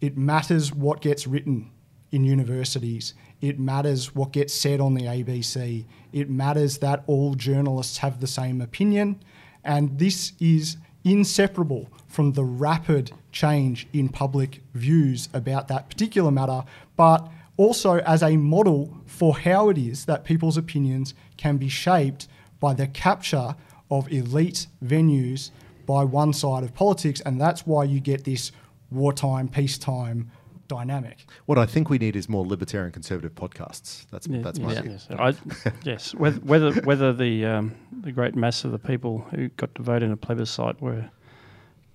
It matters what gets written in universities. It matters what gets said on the ABC. It matters that all journalists have the same opinion. And this is inseparable from the rapid change in public views about that particular matter, but also as a model for how it is that people's opinions can be shaped by the capture of elite venues by one side of politics. And that's why you get this wartime, peacetime dynamic. What I think we need is more libertarian conservative podcasts. That's Yeah, that's my yes, view. yes. I, yes. Whether whether, whether the um, the great mass of the people who got to vote in a plebiscite were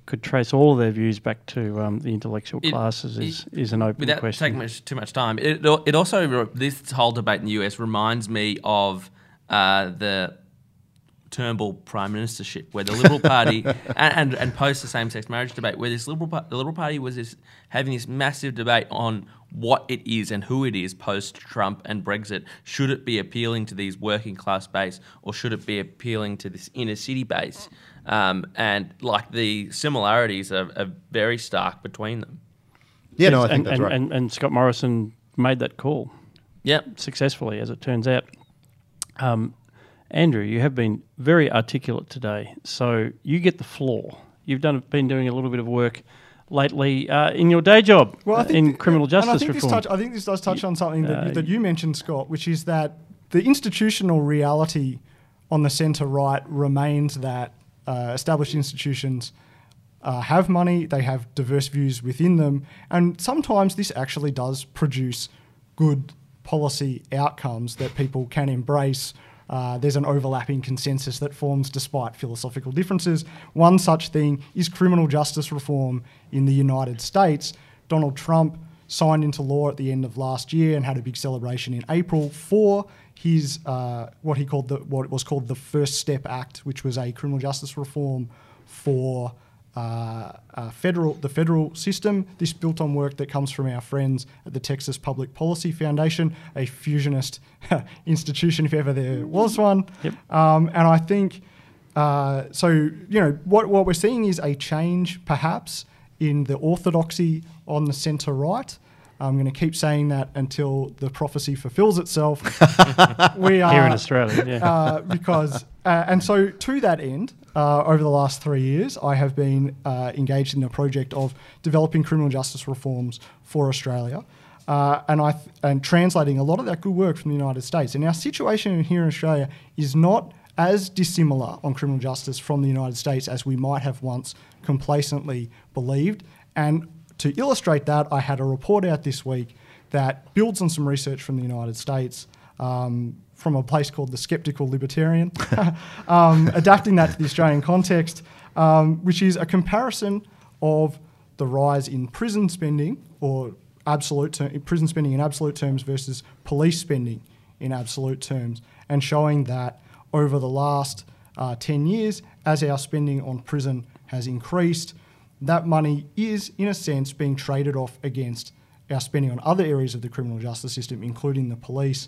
could trace all of their views back to um, the intellectual It- classes is, it- is an open Without question. taking much, too much time, it, it also this whole debate in the US reminds me of uh, the Turnbull prime ministership, where the Liberal Party and, and, and post the same-sex marriage debate, where this Liberal the Liberal Party was this, having this massive debate on what it is and who it is post Trump and Brexit. Should it be appealing to these working class base, or should it be appealing to this inner city base? Um, and like the similarities are, are very stark between them. Yeah, no, I think and, that's and, right. and, and Scott Morrison made that call Yep. successfully, as it turns out. Um, Andrew, you have been very articulate today, so you get the floor. You've done been doing a little bit of work lately uh, in your day job Well, I uh, think in criminal I justice This reform. touch, I think this does touch on something that, uh, that you mentioned, Scott, which is that the institutional reality on the centre right remains that uh, established institutions uh, have money, they have diverse views within them, and sometimes this actually does produce good policy outcomes that people can embrace. Uh, there's an overlapping consensus that forms despite philosophical differences. One such thing is criminal justice reform in the United States. Donald Trump signed into law at the end of last year and had a big celebration in April for his uh, what he called the what was called the First Step Act, which was a criminal justice reform for uh, uh, federal the federal system. This built on work that comes from our friends at the Texas Public Policy Foundation, a fusionist institution, if ever there was one. Yep. Um, and I think uh, so. You know what what we're seeing is a change, perhaps, in the orthodoxy on the centre right. I'm going to keep saying that until the prophecy fulfills itself. we are Here in Australia, yeah. uh, because uh, and so to that end, uh, over the last three years, I have been uh, engaged in a project of developing criminal justice reforms for Australia, uh, and I th- and translating a lot of that good work from the United States. And our situation here in Australia is not as dissimilar on criminal justice from the United States as we might have once complacently believed. And to illustrate that, I had a report out this week that builds on some research from the United States. Um, from a place called the Skeptical Libertarian, um, adapting that to the Australian context, um, which is a comparison of the rise in prison spending or absolute ter- prison spending in absolute terms versus police spending in absolute terms, and showing that over the last uh, 10 years, as our spending on prison has increased, that money is, in a sense, being traded off against our spending on other areas of the criminal justice system, including the police.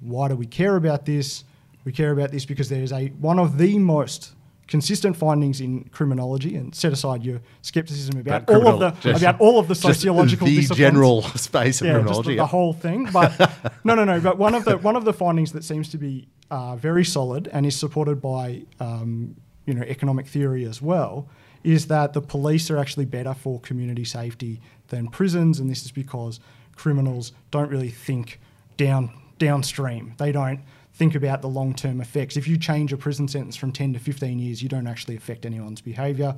Why do we care about this? We care about this because there is a one of the most consistent findings in criminology, and set aside your skepticism about About all of the just- about all of the sociological the disciplines general space of yeah, criminology. the, yeah. the whole thing. But no, no, no. But one of the one of the findings that seems to be uh, very solid and is supported by um, you know economic theory as well is that the police are actually better for community safety than prisons, and this is because criminals don't really think down downstream. They don't think about the long term effects. If you change a prison sentence from 10 to 15 years, you don't actually affect anyone's behaviour.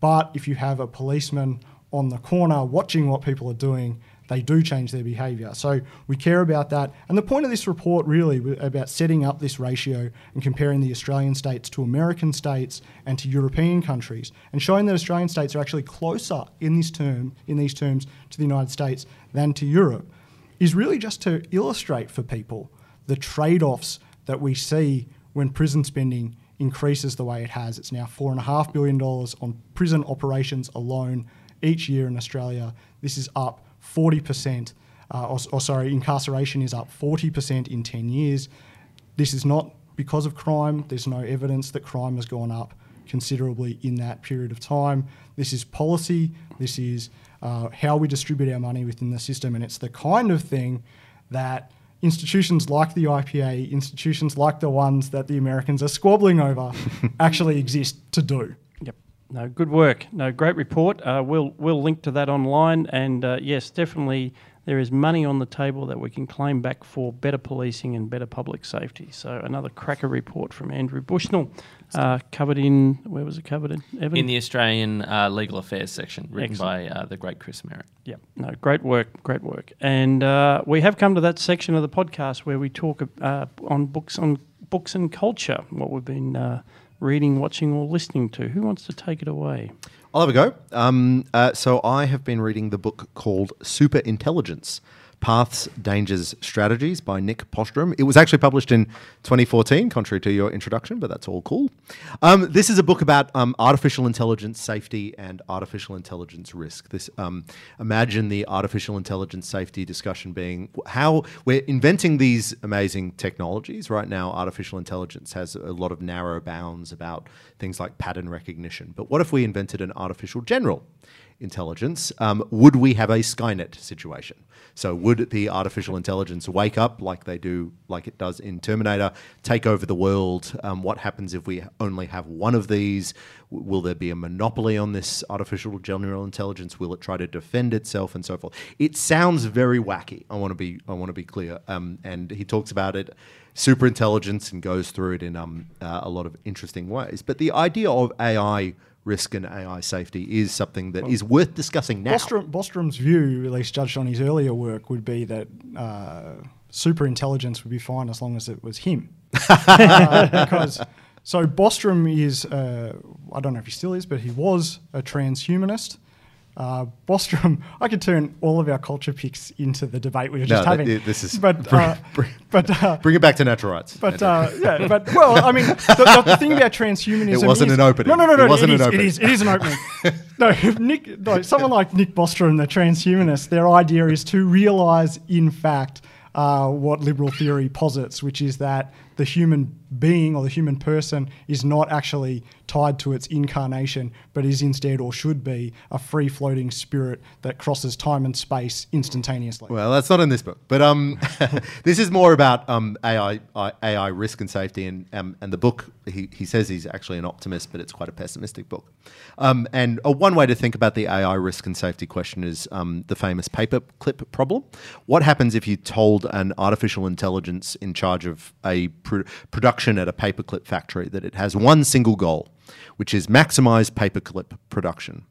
But if you have a policeman on the corner watching what people are doing, they do change their behaviour. So we care about that. And the point of this report really about setting up this ratio and comparing the Australian states to American states and to European countries and showing that Australian states are actually closer in this term in these terms to the United States than to Europe is really just to illustrate for people the trade-offs that we see when prison spending increases the way it has. It's now four and a half billion dollars on prison operations alone each year in Australia. This is up 40%, uh, or, or sorry, incarceration is up 40% in 10 years. This is not because of crime. There's no evidence that crime has gone up considerably in that period of time. This is policy. This is uh, how we distribute our money within the system, and it's the kind of thing that institutions like the IPA, institutions like the ones that the Americans are squabbling over, actually exist to do. Yep. No, good work. No, great report. Uh, we'll we'll link to that online, and uh, yes, definitely there is money on the table that we can claim back for better policing and better public safety. So another cracker report from Andrew Bushnell, uh, covered in where was it covered in? Evan? In the Australian uh, Legal Affairs section, written Excellent. by uh, the great Chris Merritt. Yeah, no, great work, great work. And uh, we have come to that section of the podcast where we talk uh, on books on books and culture, what we've been uh, reading, watching, or listening to. Who wants to take it away? I'll have a go. Um, uh, so I have been reading the book called Super Intelligence. Paths, Dangers, Strategies by Nick Bostrom. It was actually published in 2014, contrary to your introduction, but that's all cool. Um, this is a book about um, artificial intelligence safety and artificial intelligence risk. This um, imagine the artificial intelligence safety discussion being how we're inventing these amazing technologies. Right now, artificial intelligence has a lot of narrow bounds about things like pattern recognition. But what if we invented an artificial general intelligence? Um, would we have a Skynet situation? So would the artificial intelligence wake up like they do, like it does in Terminator, take over the world? Um, what happens if we only have one of these? Will there be a monopoly on this artificial general intelligence? Will it try to defend itself and so forth? It sounds very wacky. I want to be, I want to be clear. Um, and he talks about it, super intelligence, and goes through it in um, uh, a lot of interesting ways. But the idea of AI risk and AI safety is something that is worth discussing now. Bostrom, Bostrom's view, at least judged on his earlier work, would be that uh, super intelligence would be fine as long as it was him. Uh, because so Bostrom is, uh, I don't know if he still is, but he was a transhumanist. Uh, Bostrom, I could turn all of our culture picks into the debate we were just No, having. th- this is- but bring- uh, bring- but uh, Bring it back to natural rights. but uh, yeah, but well, I mean, the, the thing about transhumanism It wasn't is, an opening. No, no, no, no. It wasn't it an is, opening. It is. It is an opening. no, if Nick, no, someone like Nick Bostrom, the transhumanist, their idea is to realise, in fact, uh, what liberal theory posits, which is that the human being or the human person is not actually tied to its incarnation, but is instead or should be a free floating spirit that crosses time and space instantaneously. Well, that's not in this book, but um, this is more about um, AI, AI risk and safety, and um, and the book he, he says he's actually an optimist, but it's quite a pessimistic book. Um, and uh, one way to think about the AI risk and safety question is um, the famous paperclip problem. What happens if you told an artificial intelligence in charge of a pr- production at a paperclip factory that it has one single goal? which is maximize paperclip production.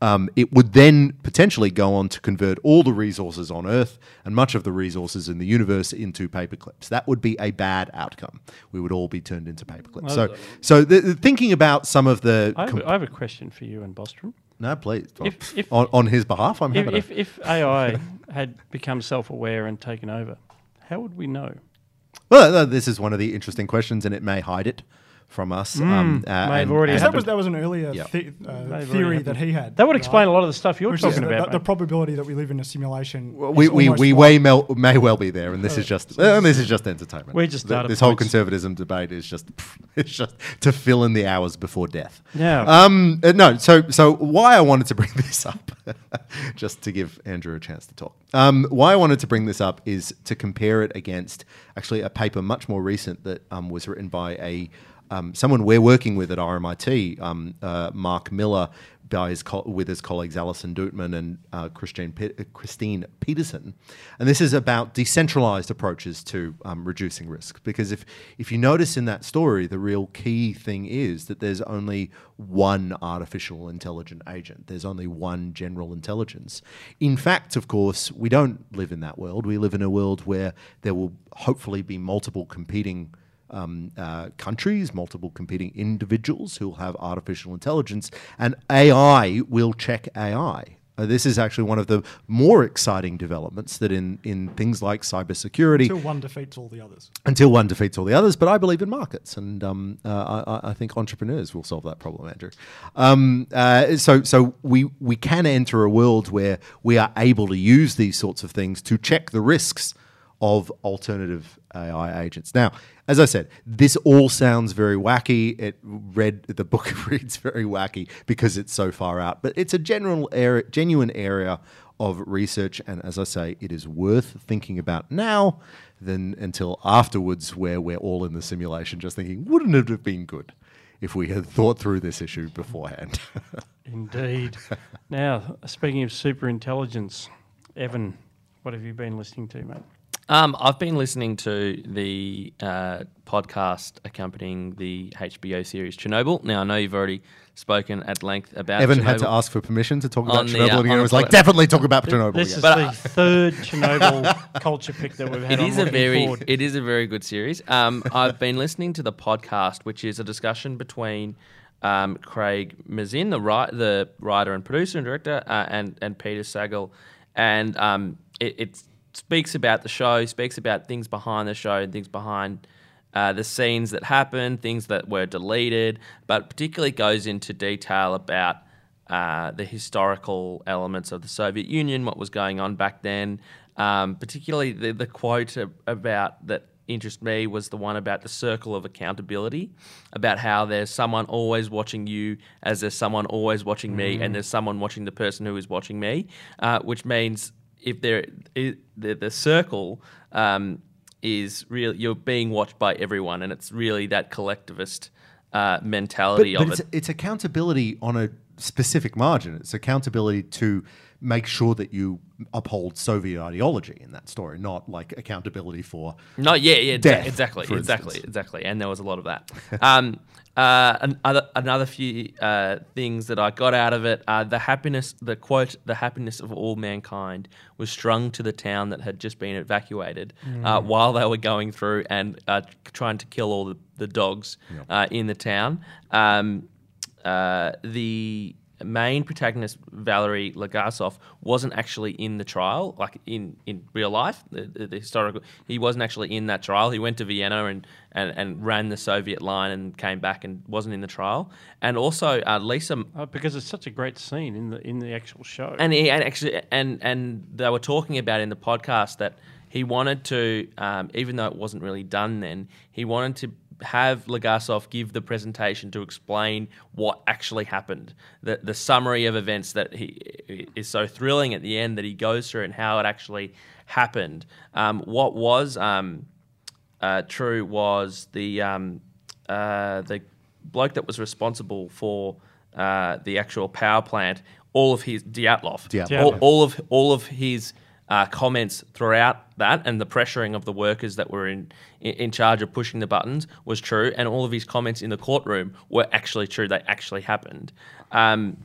Um, it would then potentially go on to convert all the resources on Earth and much of the resources in the universe into paperclips. That would be a bad outcome. We would all be turned into paperclips. So, so the, the- thinking about some of the I have, I have a question for you and Bostrom. no, please, If- if- on, on his behalf, I'm If, happy. if, if AI had become self-aware and taken over, how would we know? Well, uh, this is one of the interesting questions, and it may hide it from us. um, uh, may have already and- Because that was that was an earlier Yeah. the, uh, theory that he had. That would right? explain a lot of the stuff you're Which talking about. the, mate. probability that we live in a simulation. Well, we we, we like- way mel- may well be there, and this is just uh, this is just entertainment. We're just Th- data this whole conservatism debate is just it's just to fill in the hours before death. Yeah. Um. uh, no. So so why I wanted to bring this up, just to give Andrew a chance to talk. Um. Why I wanted to bring this up is to compare it against actually a paper much more recent that um, was written by a um, someone we're working with at RMIT, um, uh, Mark Miller, his with his colleagues Allison Duettmann and uh, Christine, Pe- uh, Christine Peterson. And this is about decentralized approaches to um, reducing risk. Because if, if you notice in that story, the real key thing is that there's only one artificial intelligent agent, there's only one general intelligence. In fact, of course, we don't live in that world. We live in a world where there will hopefully be multiple competing um, uh, countries, multiple competing individuals who will have artificial intelligence, and AI will check AI. Uh, this is actually one of the more exciting developments that in, in things like cybersecurity, until one defeats all the others. until one defeats all the others. But I believe in markets, and um, uh, I- I, I think entrepreneurs will solve that problem, Andrew. Um, uh, so, so we we can enter a world where we are able to use these sorts of things to check the risks of alternative AI agents. Now, as I said, this all sounds very wacky. It read the book reads very wacky because it's so far out, but it's a general area, genuine area of research, and as I say, it is worth thinking about now than until afterwards, where we're all in the simulation, just thinking, wouldn't it have been good if we had thought through this issue beforehand? Indeed. now, speaking of super intelligence, Evan, What have you been listening to, mate? Um, I've been listening to the uh, podcast accompanying the HBO series Chernobyl. Now I know you've already spoken at length about Evan Chernobyl. had to ask for permission to talk about On the, Chernobyl uh, again. on It was like, definitely talk about Chernobyl This again. is But, the uh, third Chernobyl culture pick that we've had. It I'm is a very forward. it is a very good series. Um, I've been listening to the podcast, which is a discussion between um, Craig Mazin, the ri- the writer and producer and director, uh, and and Peter Sagal, and um, it, it speaks about the show, speaks about things behind the show, and things behind. Uh, the scenes that happened, things that were deleted, but particularly goes into detail about uh, the historical elements of the Soviet Union, what was going on back then. Um, particularly the, the quote about that interested me was the one about the circle of accountability, about how there's someone always watching you as there's someone always watching me, and there's someone watching the person who is watching me, uh, which means if there the, the circle um, is real, you're being watched by everyone, and it's really that collectivist uh, mentality but of it's, it. it's accountability on a specific margin. It's accountability to make sure that you uphold Soviet ideology in that story, not like accountability for. No, yeah, yeah, Death, exactly, exactly, instance. exactly. And there was a lot of that. um, uh, an- other, another few uh, things that I got out of it: uh, the happiness, the quote, "the happiness of all mankind" was strung to the town that had just been evacuated uh, while they were going through and uh, trying to kill all the, the dogs uh, in the town. Um, uh, the main protagonist Valery Legasov wasn't actually in the trial, like in, in real life. The, the, the historical, he wasn't actually in that trial. He went to Vienna and, and, and ran the Soviet line and came back and wasn't in the trial. And also uh, Lisa Oh, because it's such a great scene in the in the actual show. and he and actually and and they were talking about in the podcast that he wanted to, um, even though it wasn't really done then, he wanted to have Legasov give the presentation to explain what actually happened, the the summary of events that he is so thrilling at the end that he goes through and how it actually happened. Um, what was um, uh, true was the um, uh, the bloke that was responsible for uh, the actual power plant. All of his Dyatlov, Dyatlov. All, all of all of his uh, comments throughout that and the pressuring of the workers that were in, in charge of pushing the buttons was true, and all of his comments in the courtroom were actually true. They actually happened. Um,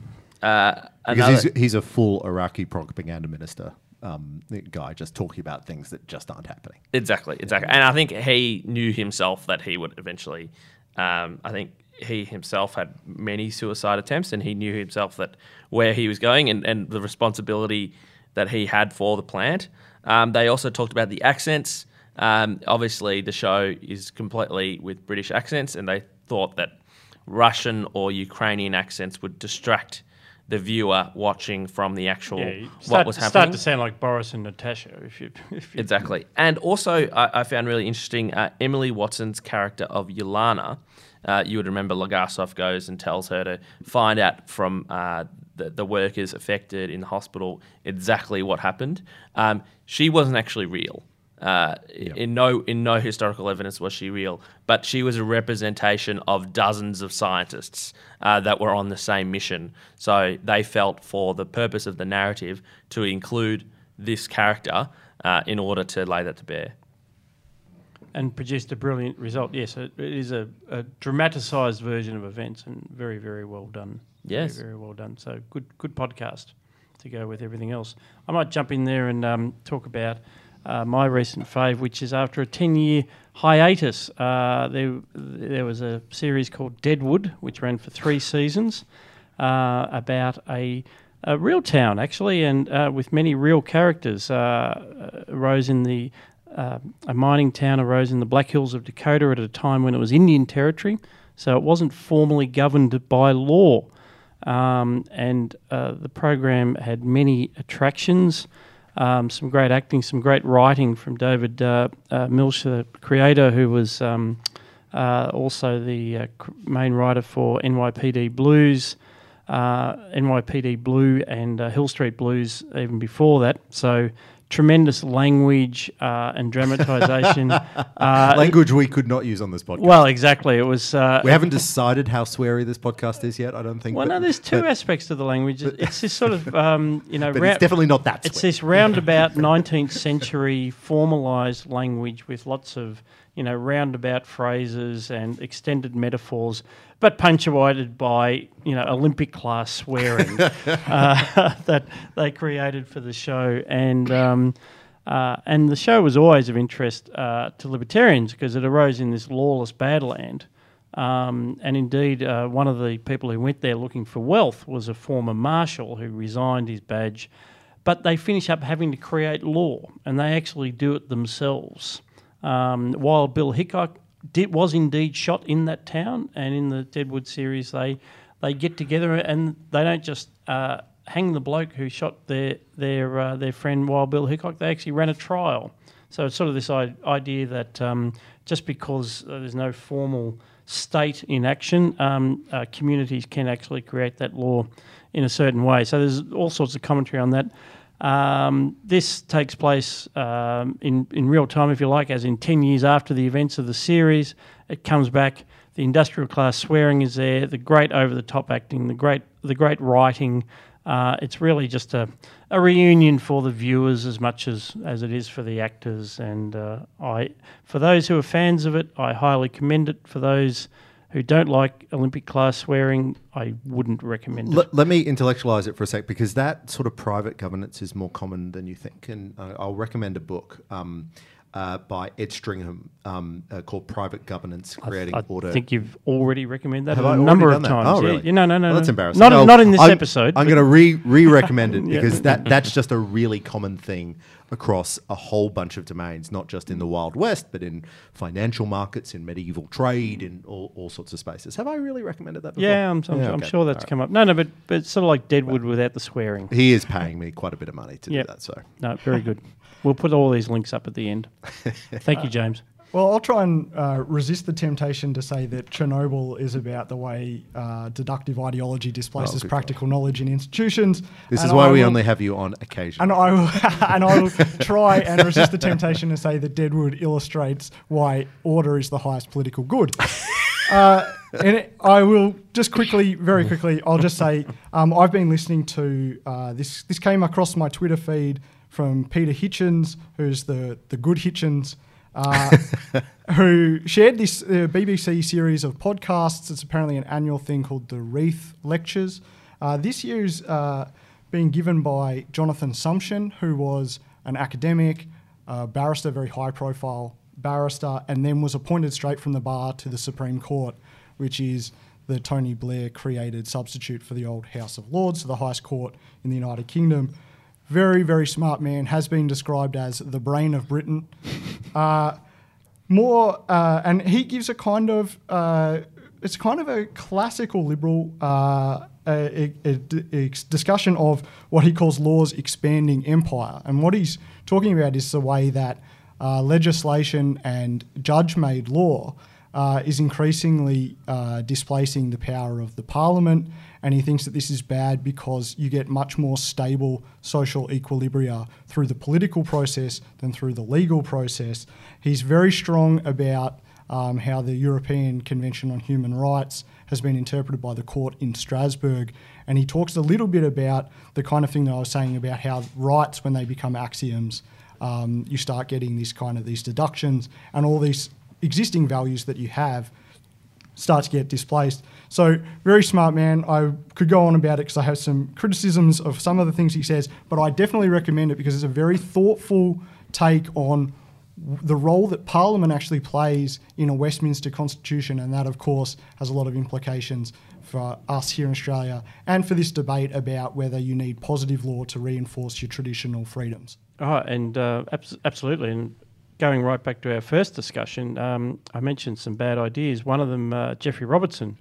uh, Because he's, he's a full Iraqi propaganda minister um, guy, just talking about things that just aren't happening. Exactly, exactly. And I think he knew himself that he would eventually. Um, I think he himself had many suicide attempts, and he knew himself that where he was going and, and the responsibility that he had for the plant. Um, they also talked about the accents. Um, obviously, the show is completely with British accents, and they thought that Russian or Ukrainian accents would distract the viewer watching from the actual yeah, you what start, was start happening. to sound like Boris and Natasha. If you, if you Exactly. And also, I, I found really interesting uh, Emily Watson's character of Ulana. Uh, you would remember Legasov goes and tells her to find out from uh, the, the workers affected in the hospital exactly what happened. Um, she wasn't actually real. Uh, In no in no historical evidence was she real, but she was a representation of dozens of scientists uh, that were on the same mission. So they felt, for the purpose of the narrative, to include this character uh, in order to lay that to bear. And produced a brilliant result. Yes, it, it is a, a dramatised version of events and very, very well done. Yes. very, very well done. So good, good podcast to go with everything else. I might jump in there and um, talk about uh, my recent fave, which is after a ten-year hiatus. Uh, there, there was a series called Deadwood, which ran for three seasons, uh, about a a real town actually, and uh, with many real characters. Uh, arose in the uh, a mining town arose in the Black Hills of Dakota at a time when it was Indian territory, so it wasn't formally governed by law. Um, and uh, the program had many attractions, um, some great acting, some great writing from David uh, uh, the creator, who was um, uh, also the uh, main writer for NYPD Blues, NYPD Blue, and Hill Street Blues even before that. So tremendous language uh, and dramatisation. uh, Language we could not use on this podcast. well, exactly. It was. Uh, we haven't decided how sweary this podcast is yet. I don't think. well, but- no, there's two but- aspects to the language. It's this sort of, um, you know, But rou- it's definitely not that. it's this roundabout 19th century formalised language with lots of, you know, roundabout phrases and extended metaphors, but punctuated by, you know, Olympic class swearing uh, that they created for the show. And, um, uh, and the show was always of interest uh, to libertarians because it arose in this lawless badland. Um, and indeed, uh, one of the people who went there looking for wealth was a former marshal who resigned his badge. But they finish up having to create law, and they actually do it themselves. Um, while Bill Hickok did, was indeed shot in that town, and in the Deadwood series, they they get together and they don't just uh, hang the bloke who shot their their uh, their friend Wild Bill Hickok. They actually ran a trial. So it's sort of this I- idea that um, just because uh, there's no formal state in action, um, uh, communities can actually create that law in a certain way. So there's all sorts of commentary on that. Um, this takes place um, in in real time, if you like, as in ten years after the events of the series. It comes back. The industrial class swearing is there. The great over the top acting. The great the great writing. Uh, it's really just a, a reunion for the viewers as much as, as it is for the actors. And uh, I, for those who are fans of it, I highly commend it. For those who don't like Olympic class swearing, I wouldn't recommend it. Let, let me intellectualize it for a sec because that sort of private governance is more common than you think. And uh, I'll recommend a book um, uh, by Ed Stringham um, uh, called Private Governance Creating I Order. I think you've already recommended that Have a I number of times. Oh, really? yeah, no, no, no. Well, that's embarrassing. Not, No, not in this I'm, episode. I'm going to re re recommend it Yeah. because that that's just a really common thing across a whole bunch of domains, not just in the Wild West, but in financial markets, in medieval trade, in all, all sorts of spaces. Have I really recommended that before? Yeah, I'm, I'm, Yeah, I'm okay. sure that's right. come up. No, no, but but it's sort of like Deadwood without the swearing. He is paying me quite a bit of money to Yep. do that. So No, very good. We'll put all these links up at the end. Thank you, James. Well, I'll try and uh, resist the temptation to say that Chernobyl is about the way uh, deductive ideology displaces Oh, good practical knowledge in institutions. this is why I we will- only have you on occasion. And I will, and I will try and resist the temptation to say that Deadwood illustrates why order is the highest political good. Uh, and it, I will just quickly, very quickly, I'll just say um, I've been listening to uh, this. This came across my Twitter feed from Peter Hitchens, who's the the good Hitchens. Uh, who shared this uh, BBC series of podcasts. It's apparently an annual thing called the Reith Lectures. Uh, this year's uh, being given by Jonathan Sumption, who was an academic, barrister, very high profile barrister, and then was appointed straight from the bar to the Supreme Court, which is the Tony Blair created substitute for the old House of Lords, the highest court in the United Kingdom. Very, very smart man, has been described as the brain of Britain. Uh, more, uh, and he gives a kind of, uh, it's kind of a classical liberal uh, a, a- a discussion of what he calls law's expanding empire. And what he's talking about is the way that uh, legislation and judge made law uh, is increasingly uh, displacing the power of the parliament. And he thinks that this is bad because you get much more stable social equilibria through the political process than through the legal process. He's very strong about um, how the European Convention on Human Rights has been interpreted by the court in Strasbourg. And he talks a little bit about the kind of thing that I was saying about how rights, when they become axioms, um, you start getting this kind of these deductions and all these existing values that you have start to get displaced. So, very smart man. I could go on about it because I have some criticisms of some of the things he says, but I definitely recommend it because it's a very thoughtful take on the role that Parliament actually plays in a Westminster Constitution, and that, of course, has a lot of implications for us here in Australia and for this debate about whether you need positive law to reinforce your traditional freedoms. Oh, and uh, abs- absolutely. And going right back to our first discussion, um, I mentioned some bad ideas. One of them, uh, Geoffrey Robertson,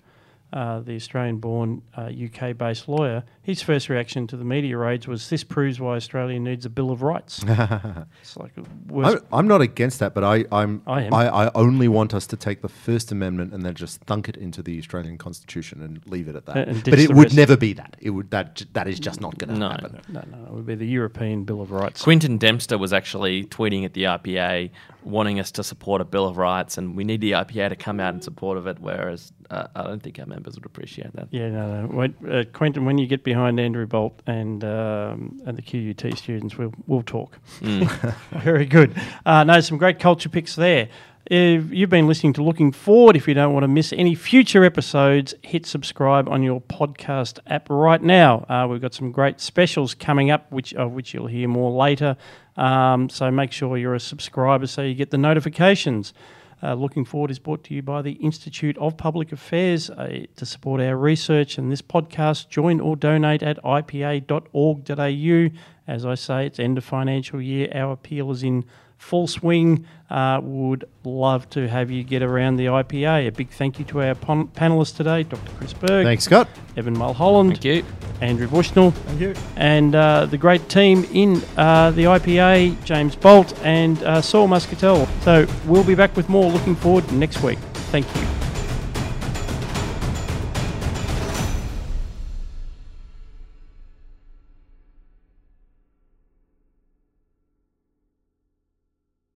uh, the Australian-born uh, UK-based lawyer, his first reaction to the media raids was, "This proves why Australia needs a Bill of Rights." it's like I'm, I'm not against that, but I, I'm I am. I, only want us to take the First Amendment and then just thunk it into the Australian Constitution and leave it at that. And- and but it would rest. never be that. It would that that is just not going to No. happen. No, no, it would be the European Bill of Rights. Quentin Dempster was actually tweeting at the IPA, wanting us to support a Bill of Rights, and we need the IPA to come out in support of it. Whereas uh, I don't think our members would appreciate that. Yeah, no, no. When, uh, Quentin, when you get behind Andrew Bolt and um, and the QUT students, we'll we'll talk. Very good. Uh, no, some great culture picks there. If you've been listening to Looking Forward, if you don't want to miss any future episodes, hit subscribe on your podcast app right now. Uh, we've got some great specials coming up, which of which you'll hear more later. Um, so make sure you're a subscriber so you get the notifications. Uh, Looking Forward is brought to you by the Institute of Public Affairs. Uh, to support our research and this podcast, join or donate at ipa.org.au. As I say, it's end of financial year. Our appeal is in full swing. Uh, would love to have you get around the IPA. A big thank you to our pon- panelists today, Dr. Chris Berg, Thanks, Scott. Evan Mulholland, Thank you. Andrew Bushnell, Thank you. and uh, the great team in uh, the IPA, James Bolt and uh, Saul Muscatel. So we'll be back with more looking forward next week. Thank you.